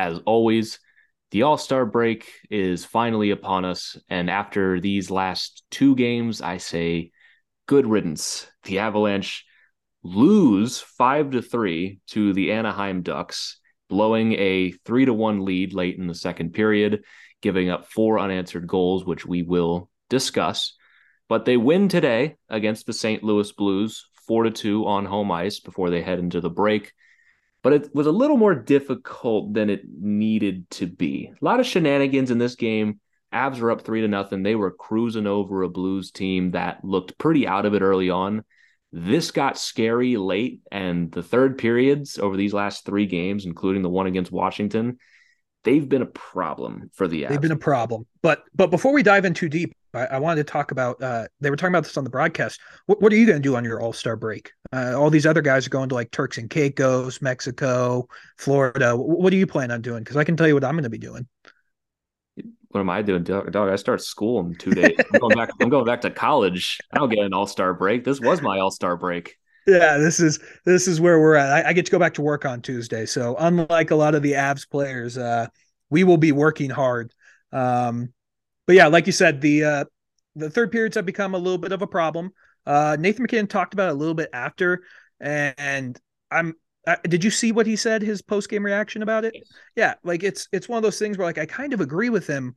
As always, the All Star break is finally upon us. And after these last two games, I say good riddance. The Avalanche lose five to three to the Anaheim Ducks, blowing a three to one lead late in the second period, giving up four unanswered goals, which we will discuss. But they win today against the St. Louis Blues, four to two on home ice before they head into the break but it was a little more difficult than it needed to be. A lot of shenanigans in this game. Avs were up three to nothing. They were cruising over a Blues team that looked pretty out of it early on. This got scary late, and the third periods over these last three games, including the one against Washington, they've been a problem for the Avs. They've been a problem. But but before we dive in too deep, I, I wanted to talk about. Uh, they were talking about this on the broadcast. What what are you going to do on your All Star break? Uh, all these other guys are going to like Turks and Caicos, Mexico, Florida. What, do you plan on doing? Because I can tell you what I'm going to be doing. What am I doing, dog? I start school in two days. I'm going back. I'm going back to college. I don't get an All Star break. This was my All Star break. Yeah, this is this is where we're at. I, I, get to go back to work on Tuesday. So unlike a lot of the Avs players, uh, we will be working hard. Um, but yeah, like you said, the uh, the third periods have become a little bit of a problem. Uh, Nathan MacKinnon talked about it a little bit after, and I'm. Uh, did you see what he said? His post game reaction about it? Yeah, like it's it's one of those things where like I kind of agree with him,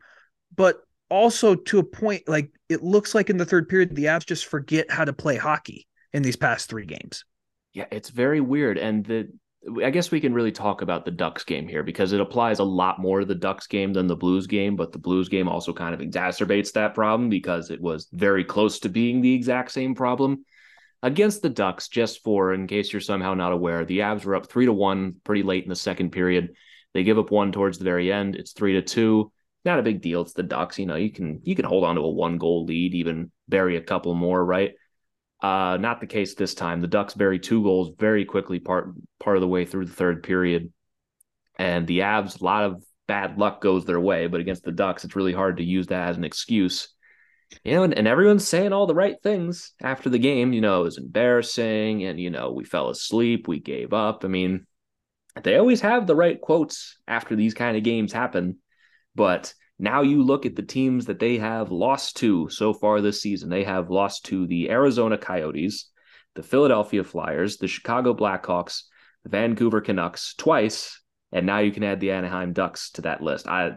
but also to a point, like it looks like in the third period the Avs just forget how to play hockey in these past three games. Yeah, it's very weird, and the I guess we can really talk about the Ducks game here because it applies a lot more to the Ducks game than the Blues game, but the Blues game also kind of exacerbates that problem because it was very close to being the exact same problem. Against the Ducks, just for in case you're somehow not aware, the Avs were up three to one pretty late in the second period. They give up one towards the very end. It's three to two. Not a big deal. It's the Ducks. You know, you can you can hold on to a one goal lead, even bury a couple more, right? Uh, not the case this time. The Ducks bury two goals very quickly, part part of the way through the third period, and the Avs. A lot of bad luck goes their way, but against the Ducks, it's really hard to use that as an excuse. You know, and, and everyone's saying all the right things after the game. You know, it was embarrassing, and you know, we fell asleep, we gave up. I mean, they always have the right quotes after these kind of games happen, but now you look at the teams that they have lost to so far this season. They have lost to the Arizona Coyotes, the Philadelphia Flyers, the Chicago Blackhawks, the Vancouver Canucks twice, and now you can add the Anaheim Ducks to that list. I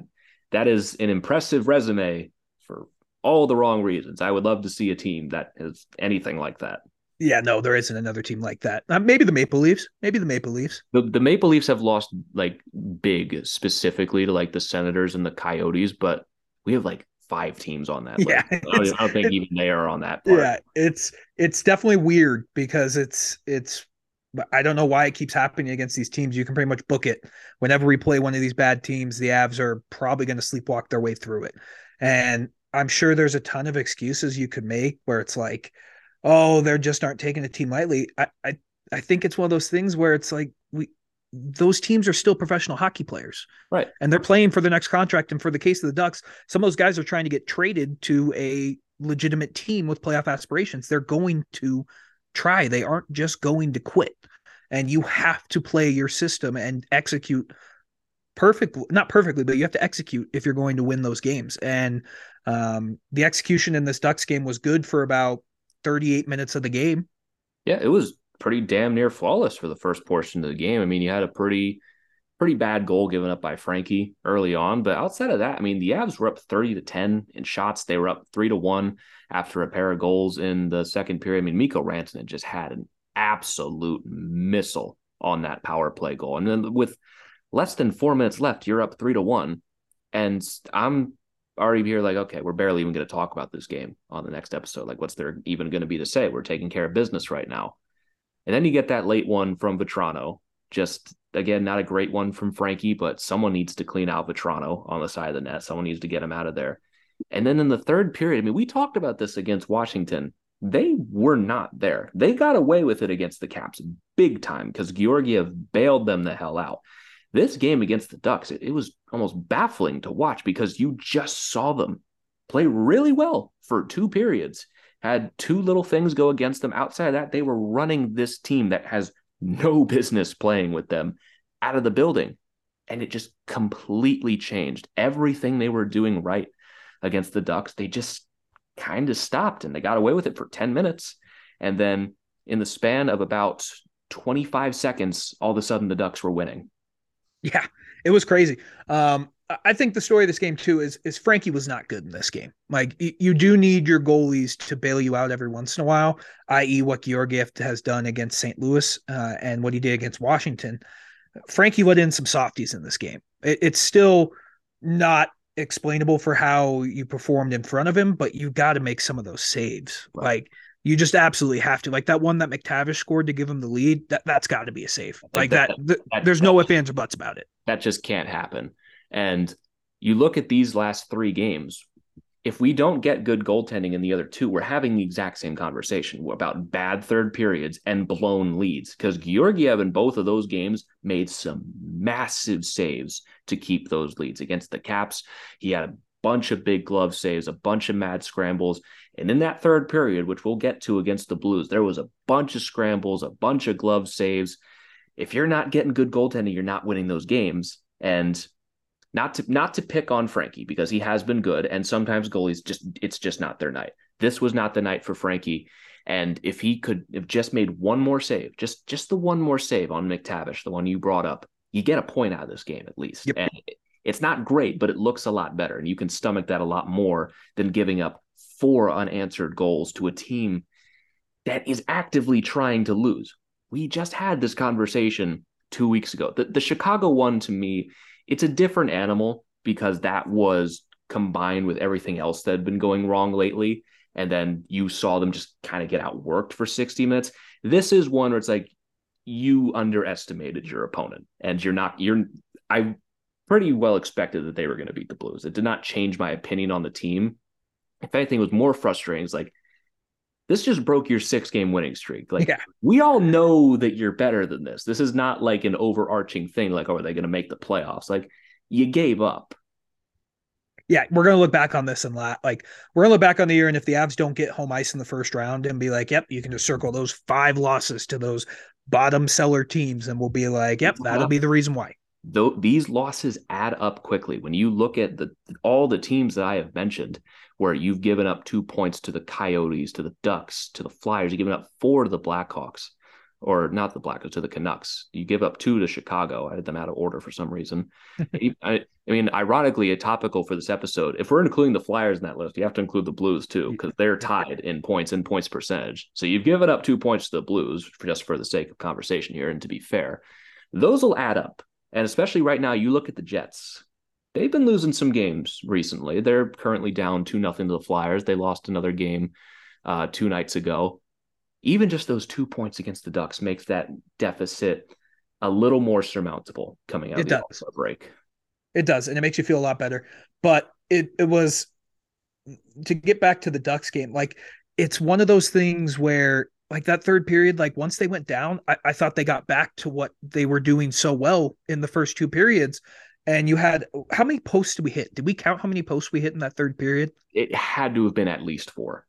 that is an impressive resume for all the wrong reasons. I would love to see a team that has anything like that. Yeah, no, there isn't another team like that. Uh, maybe the Maple Leafs. Maybe the Maple Leafs. The the Maple Leafs have lost like big specifically to like the Senators and the Coyotes, but we have like five teams on that. Yeah, I don't, I don't, think even they are on that. Part. Yeah, it's it's definitely weird because it's it's. I don't know why it keeps happening against these teams. You can pretty much book it. Whenever we play one of these bad teams, the Avs are probably going to sleepwalk their way through it. And I'm sure there's a ton of excuses you could make where it's like, oh, they just aren't taking a team lightly. I, I I think it's one of those things where it's like we those teams are still professional hockey players. Right. And they're playing for the next contract. And for the case of the Ducks, some of those guys are trying to get traded to a legitimate team with playoff aspirations. They're going to try. They aren't just going to quit. And you have to play your system and execute perfectly, not perfectly, but you have to execute if you're going to win those games. And um, the execution in this Ducks game was good for about 38 minutes of the game. Yeah, it was pretty damn near flawless for the first portion of the game. I mean, you had a pretty pretty bad goal given up by Frankie early on, but outside of that, I mean, the Avs were up 30 to 10 in shots. They were up 3 to 1 after a pair of goals in the second period. I mean, Mikko Rantanen just had an absolute missile on that power play goal. And then with less than 4 minutes left, you're up 3 to 1. And I'm already here like okay we're barely even going to talk about this game on the next episode like what's there even going to be to say we're taking care of business right now and then you get that late one from Vatrano just again, not a great one from Frankie, but someone needs to clean out Vatrano on the side of the net. Someone needs to get him out of there. And then in the third period, I mean, we talked about this against Washington. They were not there. They got away with it against the Caps big time because Georgiev bailed them the hell out. This game against the Ducks, it, it was almost baffling to watch because you just saw them play really well for two periods. Had two little things go against them. Outside of that, they were running this team that has no business playing with them out of the building. And it just completely changed. Everything they were doing right against the Ducks, they just kind of stopped and they got away with it for 10 minutes. And then in the span of about 25 seconds, all of a sudden the Ducks were winning. Yeah, it was crazy. Um, I think the story of this game too is is Frankie was not good in this game. Like you do need your goalies to bail you out every once in a while, i.e., what Georgiev has done against St. Louis uh, and what he did against Washington. Frankie let in some softies in this game. It, it's still not explainable for how you performed in front of him, but you got to make some of those saves. Like you just absolutely have to. Like that one that McTavish scored to give him the lead. That that's got to be a save. Like that. that, that there's no ifs ands or buts about it. That just can't happen. And you look at these last three games, if we don't get good goaltending in the other two, we're having the exact same conversation about bad third periods and blown leads because Georgiev in both of those games made some massive saves to keep those leads against the Caps. He had a bunch of big glove saves, a bunch of mad scrambles. And in that third period, which we'll get to against the Blues, there was a bunch of scrambles, a bunch of glove saves. If you're not getting good goaltending, you're not winning those games. And not to not to pick on Frankie because he has been good and sometimes goalies just it's just not their night. This was not the night for Frankie and if he could have just made one more save, just just the one more save on McTavish, the one you brought up, you get a point out of this game at least. Yep. And it's not great, but it looks a lot better and you can stomach that a lot more than giving up four unanswered goals to a team that is actively trying to lose. We just had this conversation 2 weeks ago. The the Chicago one to me it's a different animal because that was combined with everything else that had been going wrong lately. And then you saw them just kind of get outworked for 60 minutes. This is one where it's like you underestimated your opponent and you're not, you're, I pretty well expected that they were going to beat the Blues. It did not change my opinion on the team. If anything, was more frustrating. It's like, this just broke your six game winning streak. Like yeah. we all know that you're better than this. This is not like an overarching thing. Like, oh, are they going to make the playoffs? Like you gave up. Yeah, we're gonna look back on this and la- like we're gonna look back on the year, and if the Avs don't get home ice in the first round, and be like, "Yep, you can just circle those five losses to those bottom seller teams," and we'll be like, "Yep, that'll be the reason why." Though these losses add up quickly when you look at the all the teams that I have mentioned where you've given up two points to the Coyotes, to the Ducks, to the Flyers. You've given up four to the Blackhawks, or not the Blackhawks, to the Canucks. You give up two to Chicago. I had them out of order for some reason. I, I, mean, ironically, a topical for this episode. If we're including the Flyers in that list, you have to include the Blues too, because they're tied in points and points percentage. So you've given up two points to the Blues for just for the sake of conversation here, and to be fair, those will add up. And especially right now, you look at the Jets they've been losing some games recently. They're currently down two nothing to the Flyers. They lost another game uh, two nights ago. Even just those two points against the Ducks makes that deficit a little more surmountable coming out it of the break. It does, and it makes you feel a lot better. But it it was to get back to the Ducks game, like it's one of those things where like that third period, like once they went down, I, I thought they got back to what they were doing so well in the first two periods and you had how many posts did we hit? Did we count how many posts we hit in that third period? It had to have been at least four.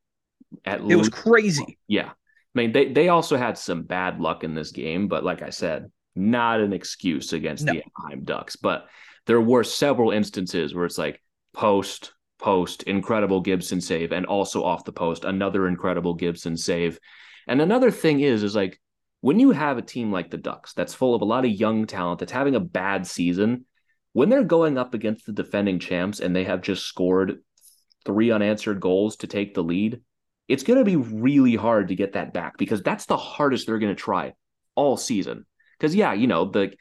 At it was crazy. Yeah. I mean, they, they also had some bad luck in this game, but like I said, not an excuse against no. the Anaheim Ducks. But there were several instances where it's like post, post, incredible Gibson save, and also off the post, another incredible Gibson save. And another thing is, is like when you have a team like the Ducks that's full of a lot of young talent that's having a bad season, when they're going up against the defending champs and they have just scored three unanswered goals to take the lead, it's going to be really hard to get that back because that's the hardest they're going to try all season. Because yeah, you know the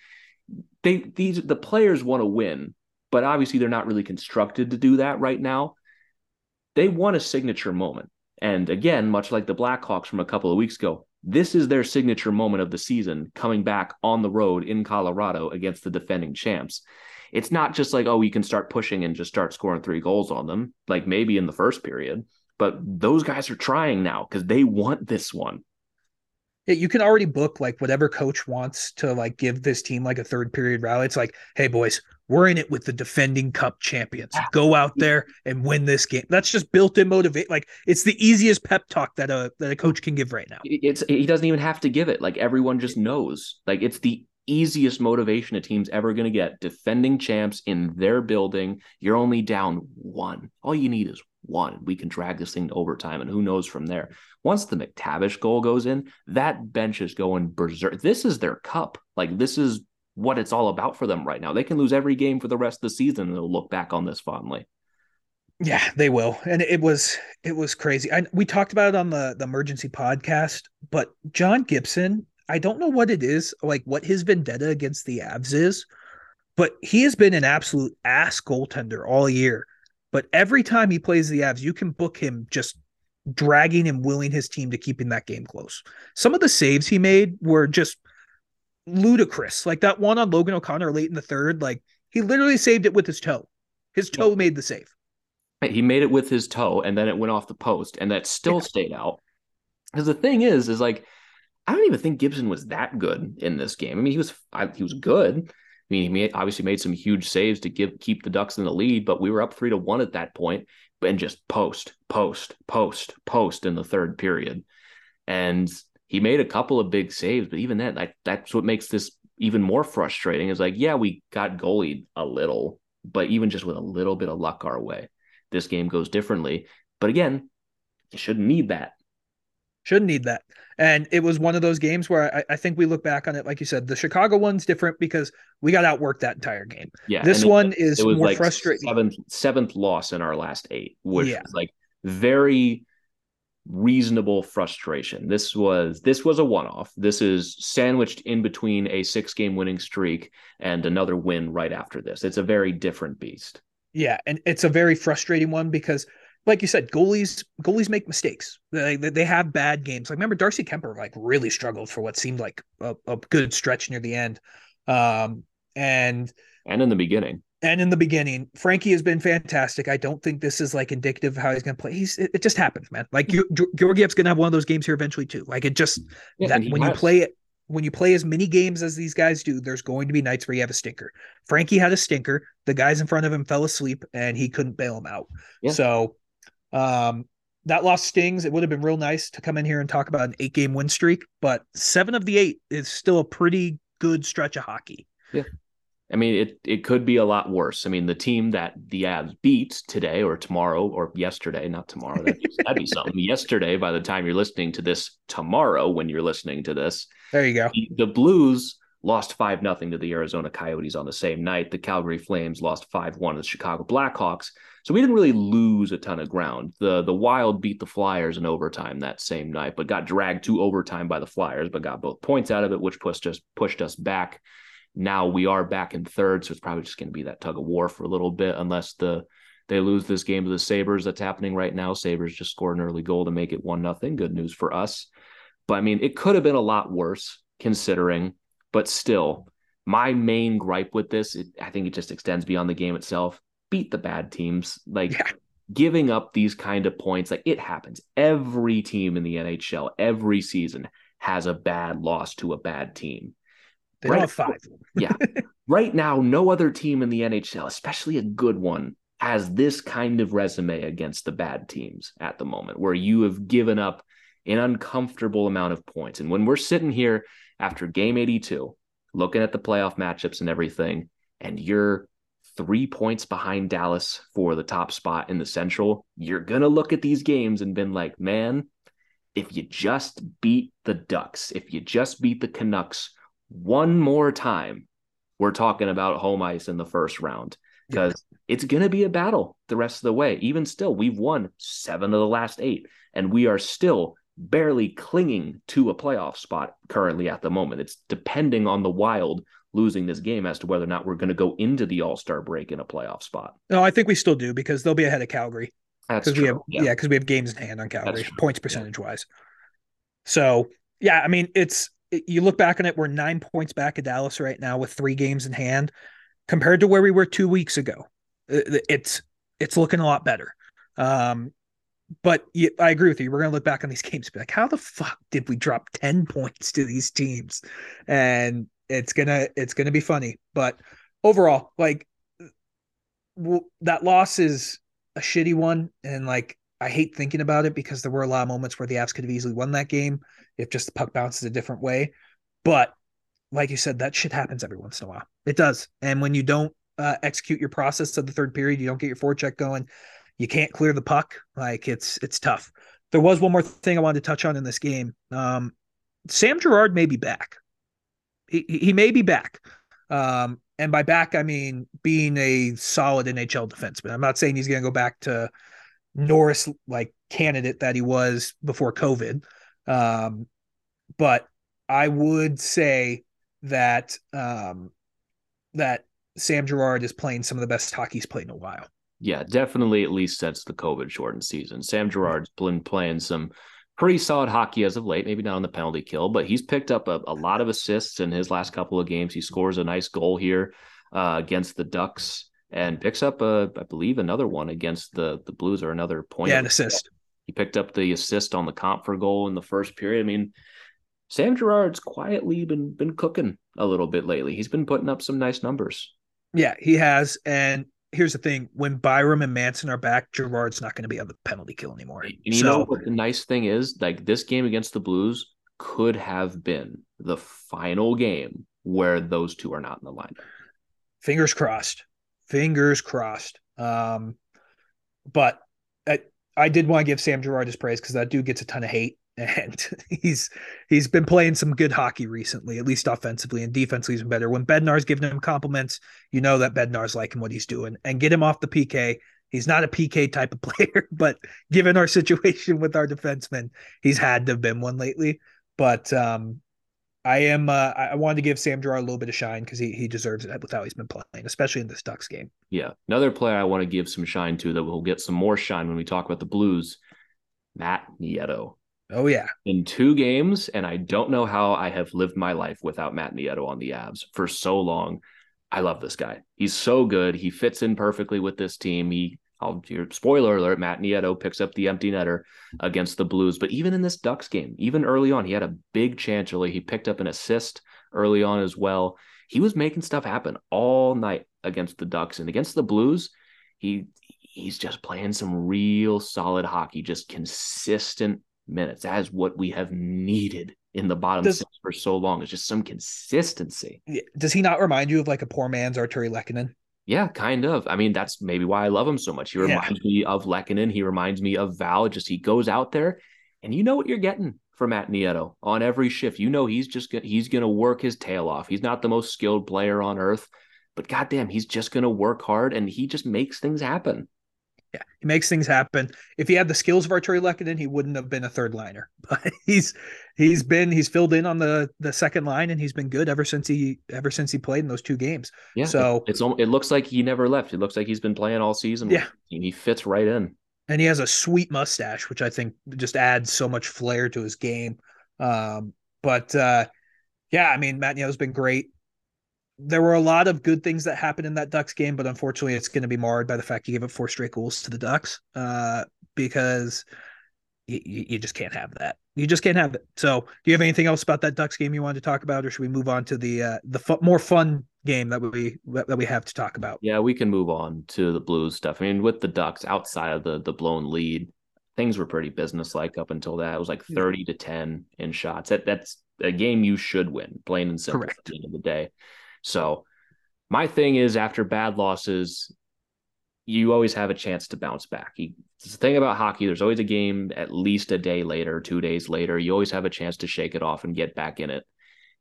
they these the players want to win, but obviously they're not really constructed to do that right now. They want a signature moment, and again, much like the Blackhawks from a couple of weeks ago, this is their signature moment of the season coming back on the road in Colorado against the defending champs. It's not just like, oh, you can start pushing and just start scoring three goals on them, like maybe in the first period. But those guys are trying now because they want this one. Yeah, you can already book like whatever coach wants to like give this team like a third period rally. It's like, hey boys, we're in it with the defending cup champions. Ah, Go out there and win this game. That's just built in motivate. Like it's the easiest pep talk that a that a coach can give right now. It's he doesn't even have to give it. Like everyone just knows. Like it's the easiest motivation a team's ever going to get. Defending champs in their building. You're only down one. All you need is one. We can drag this thing to overtime, and who knows from there. Once the McTavish goal goes in, that bench is going berserk. This is their cup. Like this is what it's all about for them right now. They can lose every game for the rest of the season, and they'll look back on this fondly. Yeah, they will. And it was it was crazy. I, we talked about it on the the emergency podcast, but John Gibson, I don't know what it is, like what his vendetta against the Avs is, but he has been an absolute ass goaltender all year. But every time he plays the Avs, you can book him just dragging and willing his team to keeping that game close. Some of the saves he made were just ludicrous. Like that one on Logan O'Connor late in the third, like he literally saved it with his toe. His toe yeah. made the save. He made it with his toe and then it went off the post and that still yeah. stayed out. Because the thing is, is like I don't even think Gibson was that good in this game. I mean, he was I, he was good. I mean, he made, obviously made some huge saves to give keep the Ducks in the lead, but we were up three to one at that point, and just post, post, post, post in the third period, and he made a couple of big saves. But even that, like that's what makes this even more frustrating. Is like, yeah, we got goalied a little, but even just with a little bit of luck our way, this game goes differently. But again, you shouldn't need that. Shouldn't need that. And it was one of those games where I, I, think we look back on it, like you said, the Chicago one's different because we got outworked that entire game. Yeah. This one is it more like frustrating. Seventh, seventh loss in our last eight, which yeah. was like very reasonable frustration. This was this was a one-off. This is sandwiched in between a six-game winning streak and another win right after this. It's a very different beast. Yeah, and it's a very frustrating one because like you said, goalies goalies make mistakes. They they have bad games. Like remember Darcy Kuemper like really struggled for what seemed like a, a good stretch near the end, um, and and in the beginning. And in the beginning, Frankie has been fantastic. I don't think this is like indicative of how he's going to play. He's it, it, just happens, man. Like Georgiev's going to have one of those games here eventually too. Like it just yeah, that when has. you play it when you play as many games as these guys do, there's going to be nights where you have a stinker. Frankie had a stinker. The guys in front of him fell asleep and he couldn't bail him out. Yeah. So um, that loss stings. It would have been real nice to come in here and talk about an eight game win streak, but seven of the eight is still a pretty good stretch of hockey. Yeah. I mean, it it could be a lot worse. I mean, the team that the Avs beat today or tomorrow or yesterday, not tomorrow, that'd, that'd be something. Yesterday, by the time you're listening to this, tomorrow when you're listening to this, there you go. The, the Blues lost five nothing to the Arizona Coyotes on the same night. The Calgary Flames lost five one to the Chicago Blackhawks. So we didn't really lose a ton of ground. The the Wild beat the Flyers in overtime that same night, but got dragged to overtime by the Flyers, but got both points out of it, which pushed us pushed us back. Now we are back in third, so it's probably just going to be that tug of war for a little bit, unless the they lose this game to the Sabres that's happening right now. Sabres just scored an early goal to make it one nothing. Good news for us. But I mean, it could have been a lot worse considering, but still, my main gripe with this, it, I think it just extends beyond the game itself beat the bad teams. Like yeah. giving up these kind of points, like it happens. Every team in the NHL, every season has a bad loss to a bad team. They right, have five. yeah. Right now, no other team in the NHL, especially a good one, has this kind of resume against the bad teams at the moment, where you have given up an uncomfortable amount of points. And when we're sitting here after game 82, looking at the playoff matchups and everything, and you're three points behind Dallas for the top spot in the Central, you're going to look at these games and been like, man, if you just beat the Ducks, if you just beat the Canucks one more time, we're talking about home ice in the first round because yeah. it's going to be a battle the rest of the way. Even still, we've won seven of the last eight, and we are still barely clinging to a playoff spot currently at the moment. It's depending on the Wild losing this game as to whether or not we're going to go into the All Star break in a playoff spot. No, I think we still do because they'll be ahead of Calgary. That's true. We have, yeah, because yeah, we have games in hand on Calgary, points percentage yeah. wise. So Yeah, I mean, it's you look back on it, we're nine points back of Dallas right now with three games in hand, compared to where we were two weeks ago. It's it's looking a lot better. Um, but I agree with you. We're going to look back on these games and be like, how the fuck did we drop 10 points to these teams? And it's going to, it's going to be funny. But overall, like that loss is a shitty one. And like, I hate thinking about it because there were a lot of moments where the Avs could have easily won that game if just the puck bounces a different way. But like you said, that shit happens every once in a while. It does. And when you don't uh, execute your process of the third period, you don't get your forecheck going, you can't clear the puck. Like it's it's tough. There was one more thing I wanted to touch on in this game. Um, Sam Girard may be back. He he may be back. Um, and by back I mean being a solid NHL defenseman. I'm not saying he's going to go back to Norris like candidate that he was before COVID. Um, but I would say that um, that Sam Girard is playing some of the best hockey he's played in a while yeah, definitely at least since the COVID shortened season. Sam Girard's been playing some pretty solid hockey as of late, maybe not on the penalty kill, but he's picked up a, a lot of assists in his last couple of games. He scores a nice goal here uh, against the Ducks and picks up a, I believe, another one against the the Blues or another point. Yeah, an assist. He picked up the assist on the Compher goal in the first period. I mean, Sam Girard's quietly been been cooking a little bit lately. He's been putting up some nice numbers. Yeah, he has, and here's the thing: when Byram and Manson are back, Girard's not going to be on the penalty kill anymore. And you so, know what the nice thing is? Like this game against the Blues could have been the final game where those two are not in the lineup. Fingers crossed. Fingers crossed. Um, but I, I did want to give Sam Girard his praise because that dude gets a ton of hate and he's he's been playing some good hockey recently, at least offensively and defensively he's been better. When Bednar's giving him compliments, you know that Bednar's liking what he's doing. And get him off the PK. He's not a PK type of player, but given our situation with our defensemen, he's had to have been one lately. But um, I am uh, I wanted to give Sam Girard a little bit of shine because he he deserves it with how he's been playing, especially in this Ducks game. Yeah, another player I want to give some shine to that will get some more shine when we talk about the Blues, Matt Nieto. Oh yeah. In two games, and I don't know how I have lived my life without Matt Nieto on the Avs for so long. I love this guy. He's so good. He fits in perfectly with this team. He I'll spoiler alert, Matt Nieto picks up the empty netter against the Blues. But even in this Ducks game, even early on, he had a big chance early. He picked up an assist early on as well. He was making stuff happen all night against the Ducks and against the Blues. He he's just playing some real solid hockey, just consistent minutes. That is what we have needed in the bottom does, six for so long. It's just some consistency. Does he not remind you of like a poor man's Artturi Lehkonen? Yeah, kind of. I mean, that's maybe why I love him so much. He reminds yeah. me of Lehkonen. He reminds me of Val. Just he goes out there, and you know what you're getting from Matt Nieto on every shift. You know he's just gonna, he's going to work his tail off. He's not the most skilled player on earth, but goddamn, he's just going to work hard, and he just makes things happen. Yeah, he makes things happen. If he had the skills of Artturi Lehkonen, he wouldn't have been a third liner. But he's he's been he's filled in on the the second line, and he's been good ever since he ever since he played in those two games. Yeah, so it's it looks like he never left. It looks like he's been playing all season. Yeah, he fits right in, and he has a sweet mustache, which I think just adds so much flair to his game. Um, but uh, yeah, I mean, Matt Nieto's been great there were a lot of good things that happened in that Ducks game, but unfortunately, it's going to be marred by the fact you gave up four straight goals to the Ducks uh, because you, you just can't have that. You just can't have it. So, do you have anything else about that Ducks game you wanted to talk about, or should we move on to the uh, the fu- more fun game that we that we have to talk about? Yeah, we can move on to the Blues stuff. I mean, with the Ducks outside of the the blown lead, things were pretty businesslike up until that. It was like thirty to ten in shots. That that's a game you should win, plain and simple. Correct. At the end of the day. So my thing is after bad losses, you always have a chance to bounce back. You, the thing about hockey, there's always a game at least a day later, two days later. You always have a chance to shake it off and get back in it.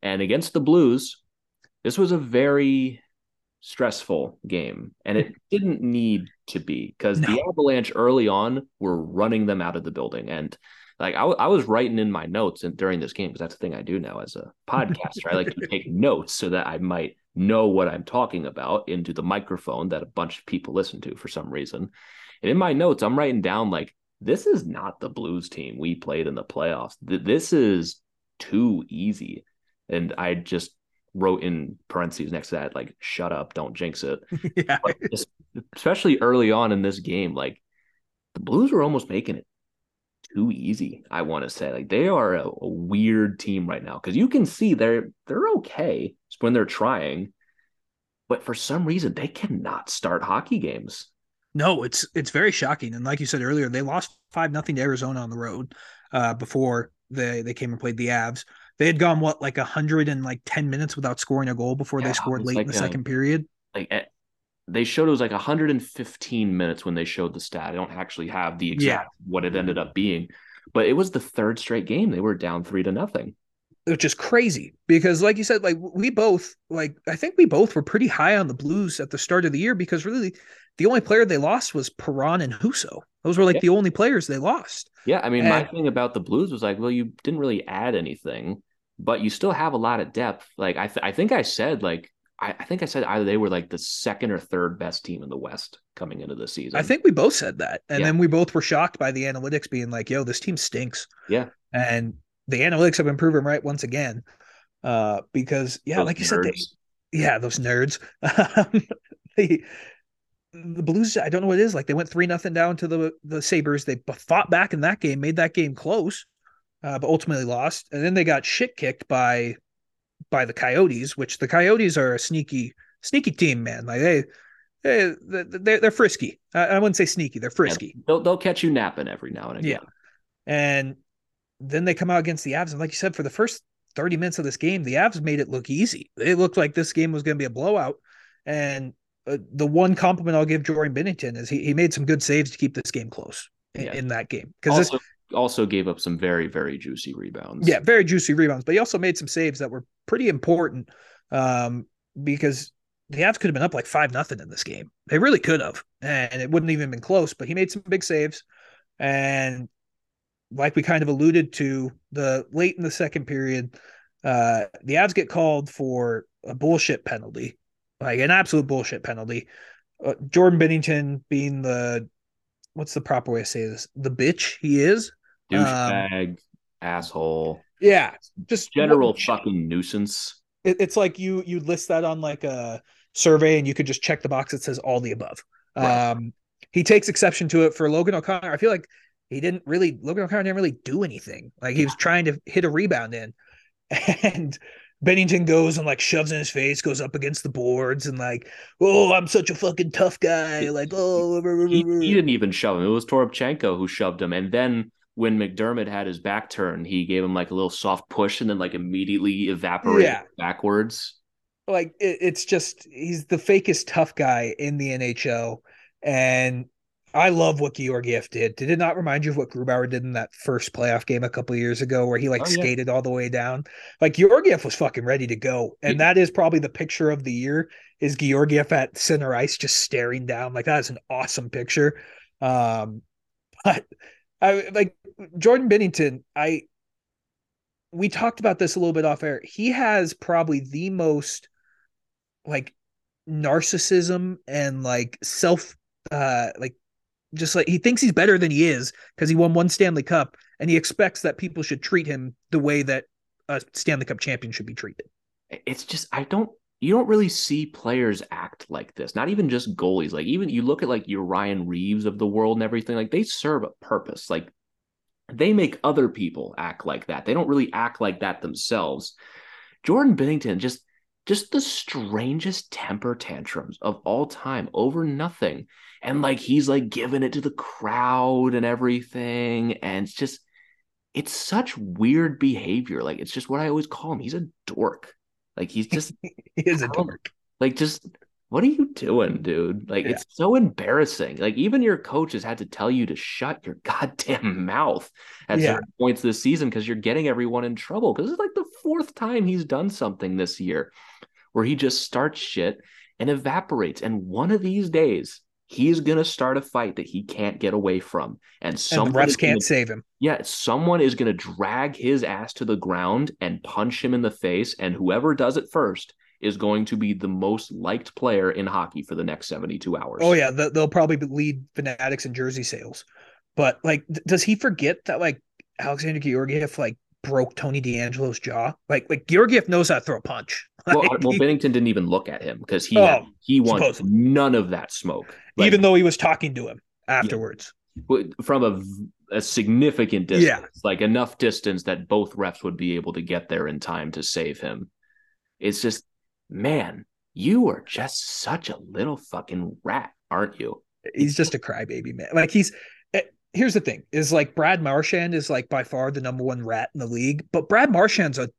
And against the Blues, this was a very stressful game, and it didn't need to be because no. the Avalanche early on were running them out of the building. And like I, I was writing in my notes and during this game because that's the thing I do now as a podcaster. I like to take notes so that I might know what I'm talking about into the microphone that a bunch of people listen to for some reason. And in my notes, I'm writing down like this is not the Blues team we played in the playoffs. This is too easy. And I just wrote in parentheses next to that, like, shut up, don't jinx it. yeah. especially early on in this game, like the Blues were almost making it too easy. I want to say, like, they are a, a weird team right now because you can see they're they're okay when they're trying, but for some reason they cannot start hockey games. No, it's it's very shocking. And like you said earlier, they lost five nothing to Arizona on the road uh, before they they came and played the Avs. They had gone what like a hundred and like ten minutes without scoring a goal before yeah, they scored late like in the a, second period. Like eh, they showed it was like 115 minutes when they showed the stat. I don't actually have the exact yeah. what it ended up being, but it was the third straight game they were down three to nothing which is crazy because like you said like we both like i think we both were pretty high on the blues at the start of the year because really the only player they lost was Perron and Husso. Those were like yeah. the only players they lost. Yeah, I mean, and, my thing about the Blues was like, well, you didn't really add anything, but you still have a lot of depth. Like I, th- I think I said like I, I think I said either they were like the second or third best team in the West coming into the season. I think we both said that, and yeah. then we both were shocked by the analytics being like, "Yo, this team stinks." Yeah, and the analytics have been proven right once again. Uh, because yeah, those like you nerds. said, they, yeah, those nerds. the the Blues, I don't know what it is. Like they went three nothing down to the the Sabres. They fought back in that game, made that game close, uh, but ultimately lost. And then they got shit kicked by by the Coyotes, which the Coyotes are a sneaky sneaky team, man. Like they they they're, they're frisky. I, I wouldn't say sneaky. They're frisky. Yeah, they'll they'll catch you napping every now and again. Yeah. And then they come out against the Avs, and like you said, for the first 30 minutes of this game, the Avs made it look easy. It looked like this game was going to be a blowout. And uh, the one compliment I'll give Jordan Binnington is he, he made some good saves to keep this game close in, yeah. in that game. Because this also gave up some very, very juicy rebounds. Yeah, very juicy rebounds. But he also made some saves that were pretty important um, because the Avs could have been up like five nothing in this game. They really could have, and it wouldn't even been close. But he made some big saves, and like we kind of alluded to, the late in the second period, uh, the Avs get called for a bullshit penalty, like an absolute bullshit penalty. Uh, Jordan Binnington being the what's the proper way to say this? The bitch he is, douchebag, um, asshole. Yeah, just general what, fucking nuisance. It, it's like you you list that on like a survey, and you could just check the box that says all the above. Right. Um, he takes exception to it for Logan O'Connor. I feel like he didn't really Logan O'Connor didn't really do anything. Like he was trying to hit a rebound in, and Binnington goes and like shoves in his face, goes up against the boards, and like, oh, I'm such a fucking tough guy. Like, oh, he, he didn't even shove him. It was Toropchenko who shoved him, and then when McDermott had his back turned, he gave him like a little soft push, and then like immediately evaporated yeah. backwards. Like it, it's just he's the fakest tough guy in the NHL, and I love what Georgiev did. Did it not remind you of what Grubauer did in that first playoff game a couple years ago where he like oh, skated yeah. all the way down? Like Georgiev was fucking ready to go. And yeah. that is probably the picture of the year is Georgiev at center ice just staring down. Like that is an awesome picture. Um but I like Jordan Binnington, I we talked about this a little bit off air. He has probably the most like narcissism and like self uh like just like he thinks he's better than he is because he won one Stanley Cup and he expects that people should treat him the way that a Stanley Cup champion should be treated. It's just I don't you don't really see players act like this. Not even just goalies. Like even you look at like your Ryan Reaves of the world and everything. Like they serve a purpose. Like they make other people act like that. They don't really act like that themselves. Jordan Binnington just just the strangest temper tantrums of all time over nothing and like he's like giving it to the crowd and everything and it's just it's such weird behavior like it's just what i always call him he's a dork like he's just he is a dork. Like just what are you doing dude? Like yeah. it's so embarrassing. Like even your coaches had to tell you to shut your goddamn mm-hmm. mouth at yeah. certain points this season because you're getting everyone in trouble because it's like the fourth time he's done something this year where he just starts shit and evaporates. And one of these days he's going to start a fight that he can't get away from. And some refs can't gonna, save him. Yeah, someone is going to drag his ass to the ground and punch him in the face. And whoever does it first is going to be the most liked player in hockey for the next 72 hours. Oh, yeah. They'll probably lead fanatics in jersey sales. But like, does he forget that like Alexander Georgiev like broke Tony DeAngelo's jaw. Like like Georgiev knows how to throw a punch. Well, Like, well, he- Binnington didn't even look at him because he Oh, had, he supposedly. none of that smoke. Like, even though he was talking to him afterwards. from a, a significant distance, Yeah. like enough distance that both refs would be able to get there in time to save him. It's just, man, you are just such a little fucking rat, aren't you? He's just a crybaby man. Like he's here's the thing: is like Brad Marchand is like by far the number one rat in the league, but Brad Marchand's a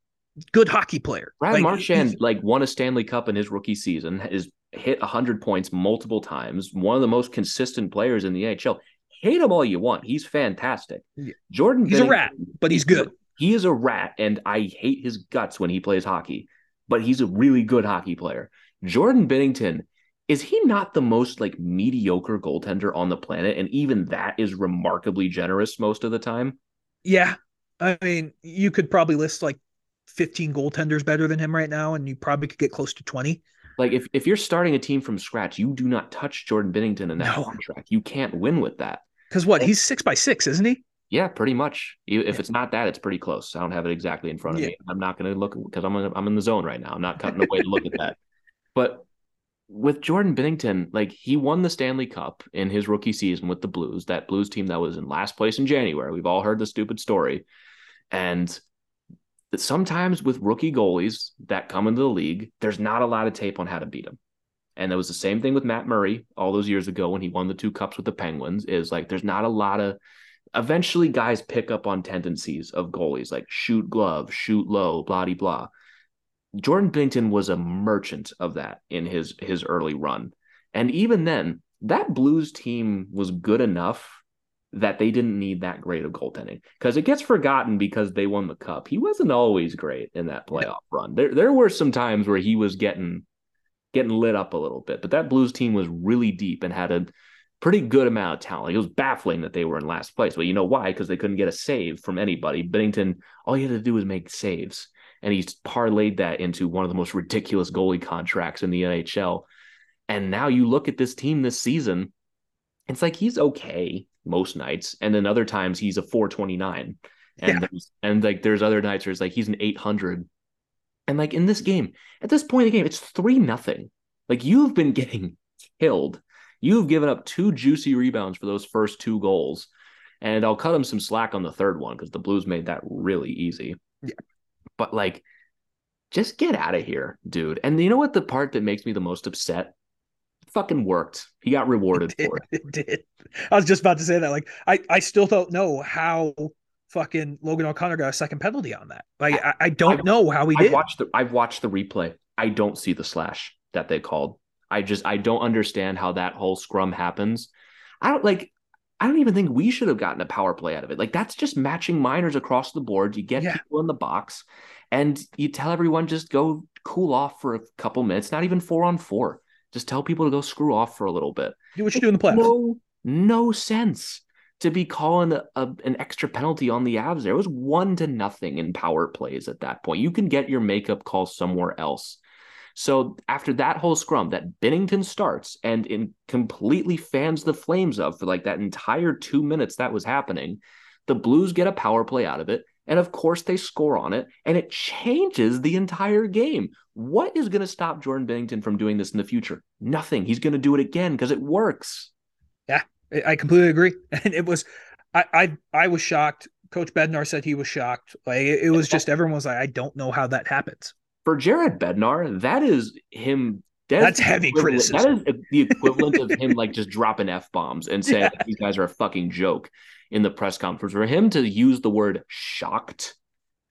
good hockey player. Brad Like, Marchand like won a Stanley Cup in his rookie season, is hit 100 points multiple times, one of the most consistent players in the NHL. Hate him all you want. He's fantastic. Jordan He's a rat, but he's good. He is a rat, and I hate his guts when he plays hockey, but he's a really good hockey player. Jordan Binnington, is he not the most like mediocre goaltender on the planet? And even that is remarkably generous most of the time. Yeah, I mean, you could probably list like 15 goaltenders better than him right now, and you probably could get close to 20. Like if, if you're starting a team from scratch, you do not touch Jordan Binnington in that No. contract. You can't win with that. Because what? He's six by six, isn't he? Yeah, pretty much. If Yeah. it's not that, it's pretty close. I don't have it exactly in front of Yeah. me. I'm not going to look because I'm in, I'm in the zone right now. I'm not cutting away to look at that. But with Jordan Binnington, like he won the Stanley Cup in his rookie season with the Blues, that Blues team that was in last place in January. We've all heard the stupid story. And that sometimes with rookie goalies that come into the league, there's not a lot of tape on how to beat them. And it was the same thing with Matt Murray all those years ago when he won the two cups with the Penguins. Is like there's not a lot of eventually guys pick up on tendencies of goalies like shoot glove, shoot low, blah blah. Jordan Binnington was a merchant of that in his his early run. And even then, that Blues team was good enough that they didn't need that great of goaltending because it gets forgotten because they won the cup. He wasn't always great in that playoff run. There there were some times where he was getting getting lit up a little bit, but that Blues team was really deep and had a pretty good amount of talent. It was baffling that they were in last place, but you know why? Because they couldn't get a save from anybody. Binnington, all he had to do was make saves, and he's parlayed that into one of the most ridiculous goalie contracts in the NHL. And now you look at this team this season, it's like he's okay most nights, and then other times he's a 429. And Yeah. there's, and like there's other nights where it's like he's an 800. And like in this game, at this point in the game, it's three nothing. Like you've been getting killed. You've given up two juicy rebounds for those first two goals. And I'll cut him some slack on the third one because the Blues made that really easy. Yeah. But like, just get out of here, dude. And you know what? The part that makes me the most upset fucking worked. He got rewarded It, for it. it did. I was just about to say that. Like, I, I still don't know how fucking Logan O'Connor got a second penalty on that. Like, I, I don't I- know how he I did. watched the I've watched the replay. I don't see the slash that they called. I just I don't understand how that whole scrum happens. I don't like I don't even think we should have gotten a power play out of it. Like that's just matching minors across the board. You get Yeah. people in the box and you tell everyone just go cool off for a couple minutes, not even four on four. Just tell people to go screw off for a little bit. do what you do in the playoffs. No, no sense to be calling a, a- an extra penalty on the Avs. There it was one to nothing in power plays at that point. You can get your makeup call somewhere else. So after that whole scrum that Binnington starts and in completely fans the flames of for like that entire two minutes that was happening, the Blues get a power play out of it. And of course, they score on it, and it changes the entire game. What is going to stop Jordan Binnington from doing this in the future? Nothing. He's going to do it again because it works. Yeah, I completely agree. And it was, I, I, I was shocked. Coach Bednar said he was shocked. Like, it, it was just everyone was like, I don't know how that happens. For Jared Bednar, that is him. that is That's the heavy criticism. That is the equivalent of him like just dropping f bombs and saying Yeah. these guys are a fucking joke in the press conference. For him to use the word shocked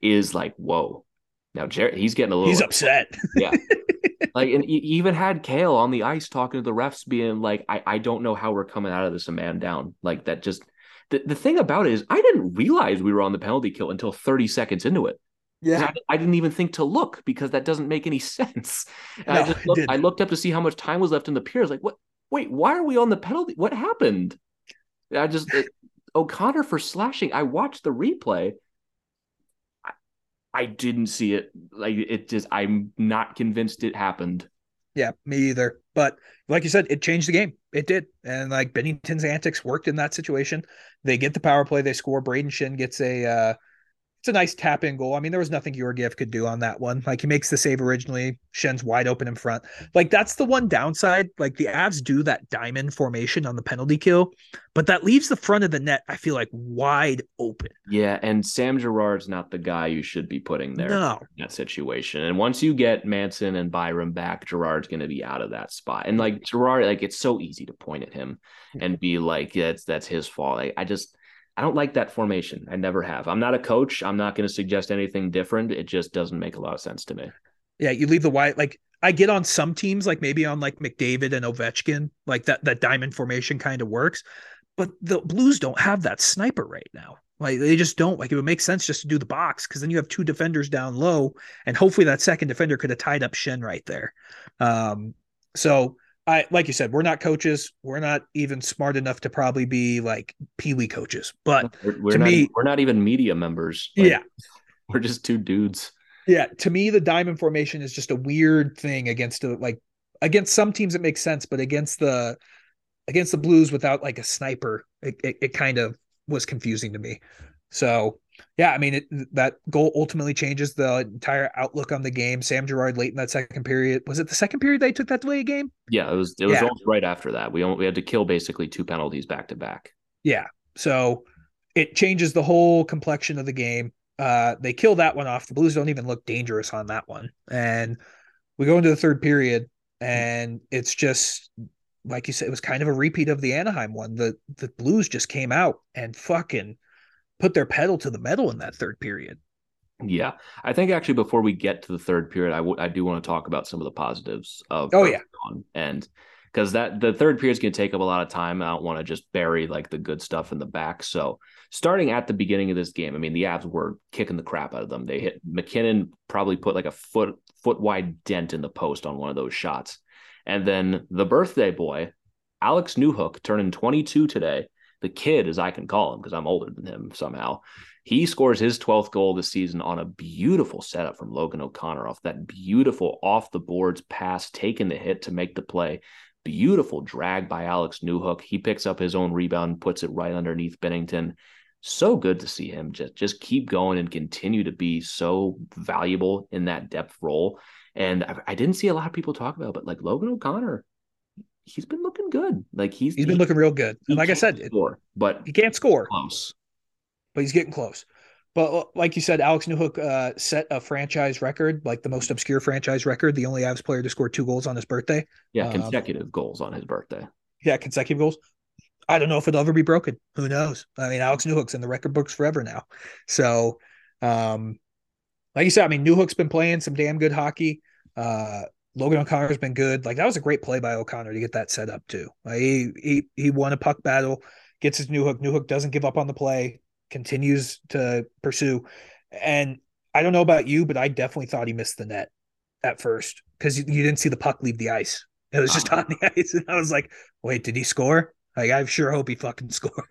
is like whoa. Now Jared, he's getting a little He's upset. Yeah. like, and he even had Cale on the ice talking to the refs, being like, "I I don't know how we're coming out of this a man down." Like that. Just the the thing about it is, I didn't realize we were on the penalty kill until thirty seconds into it. 'Cause I, I didn't even think to look because that doesn't make any sense. And I just looked. I looked up to see how much time was left in the was like, what? Wait, why are we on the penalty? What happened? I just it, O'Connor for slashing. I watched the replay. I, I didn't see it. Like it just. I'm not convinced it happened. Yeah, me either. But like you said, it changed the game. It did. And like Binnington's antics worked in that situation. They get the power play, they score. Brayden Schenn gets a uh it's a nice tap in goal. I mean, there was nothing Georgiev could do on that one. Like he makes the save originally, Schenn's wide open in front. Like that's the one downside. Like the Avs do that diamond formation on the penalty kill, but that leaves the front of the net, I feel like wide open. Yeah, and Sam Girard's not the guy you should be putting there No. in that situation. And once you get Manson and Byram back, Girard's gonna be out of that spot. And like Girard, like it's so easy to point at him and be like, yeah, that's that's his fault. Like, I just I don't like that formation. I never have. I'm not a coach. I'm not going to suggest anything different. It just doesn't make a lot of sense to me. Yeah, you leave the wide like I get on some teams, like maybe on like McDavid and Ovechkin, like that that diamond formation kind of works. But the Blues don't have that sniper right now. Like they just don't. Like it would make sense just to do the box because then you have two defenders down low, and hopefully that second defender could have tied up Schenn right there. Um, so I like you said, we're not coaches. We're not even smart enough to probably be like Pee Wee coaches. But we're, we're to not, me- we're not even media members. Like, yeah, we're just two dudes. Yeah, to me, the diamond formation is just a weird thing against a, like against some teams it makes sense, but against the against the Blues without like a sniper, it, it, it kind of was confusing to me. So yeah, I mean it, that goal ultimately changes the entire outlook on the game. Sam Girard late in that second period was it the second period they took that delay game? Yeah, it was. It was Yeah. almost right after that. We only, we had to kill basically two penalties back to back. Yeah, so it changes the whole complexion of the game. Uh, they kill that one off. The Blues don't even look dangerous on that one, and we go into the third period, and it's just like you said, it was kind of a repeat of the Anaheim one. The the Blues just came out and fucking put their pedal to the metal in that third period. Yeah, I think actually before we get to the third period, I would I do want to talk about some of the positives of Oh, yeah. And because that the third period is going to take up a lot of time. I don't want to just bury like the good stuff in the back. So starting at the beginning of this game, I mean the Avs were kicking the crap out of them. They hit MacKinnon probably put like a foot foot wide dent in the post on one of those shots, and then the birthday boy, Alex Newhook, turning 22 today. The kid, as I can call him, because I'm older than him somehow. He scores his 12th goal this season on a beautiful setup from Logan O'Connor off that beautiful off the boards pass, taking the hit to make the play. Beautiful drag by Alex Newhook. He picks up his own rebound, puts it right underneath Binnington. So good to see him just, just keep going and continue to be so valuable in that depth role. And I, I didn't see a lot of people talk about, but like Logan O'Connor, he's been looking good. Like he's He's been looking real good, and like I said, score, but he can't score, close. but he's getting close. But uh, like you said, Alex Newhook uh, set a franchise record, like the most obscure franchise record, the only Avs player to score two goals on his birthday. Yeah, Um, consecutive goals on his birthday. Yeah, consecutive goals. I don't know if it'll ever be broken. Who knows? I mean, Alex Newhook's in the record books forever now. So, um, like you said, I mean, Newhook's been playing some damn good hockey. Uh, Logan O'Connor's been good. Like that was a great play by O'Connor to get that set up too. Like, he he he won a puck battle, gets his Newhook. New hook doesn't give up on the play, continues to pursue. And I don't know about you, but I definitely thought he missed the net at first because you, you didn't see the puck leave the ice. It was just Uh-huh. on the ice, and I was like, "Wait, did he score?" Like, I sure hope he fucking scored.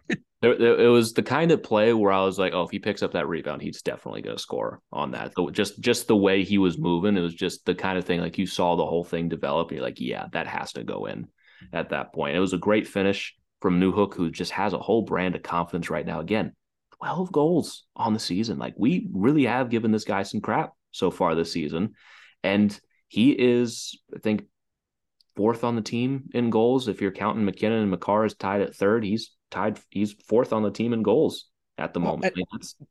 It was the kind of play where I was like, oh, if he picks up that rebound, he's definitely going to score on that. So just just the way he was moving, it was just the kind of thing like you saw the whole thing develop. And you're like, yeah, that has to go in at that point. It was a great finish from Newhook, who just has a whole brand of confidence right now. Again, 12 goals on the season. Like we really have given this guy some crap so far this season. And he is, I think, fourth on the team in goals. If you're counting MacKinnon and Makar is tied at third, he's tied. He's fourth on the team in goals at the Well, moment. I-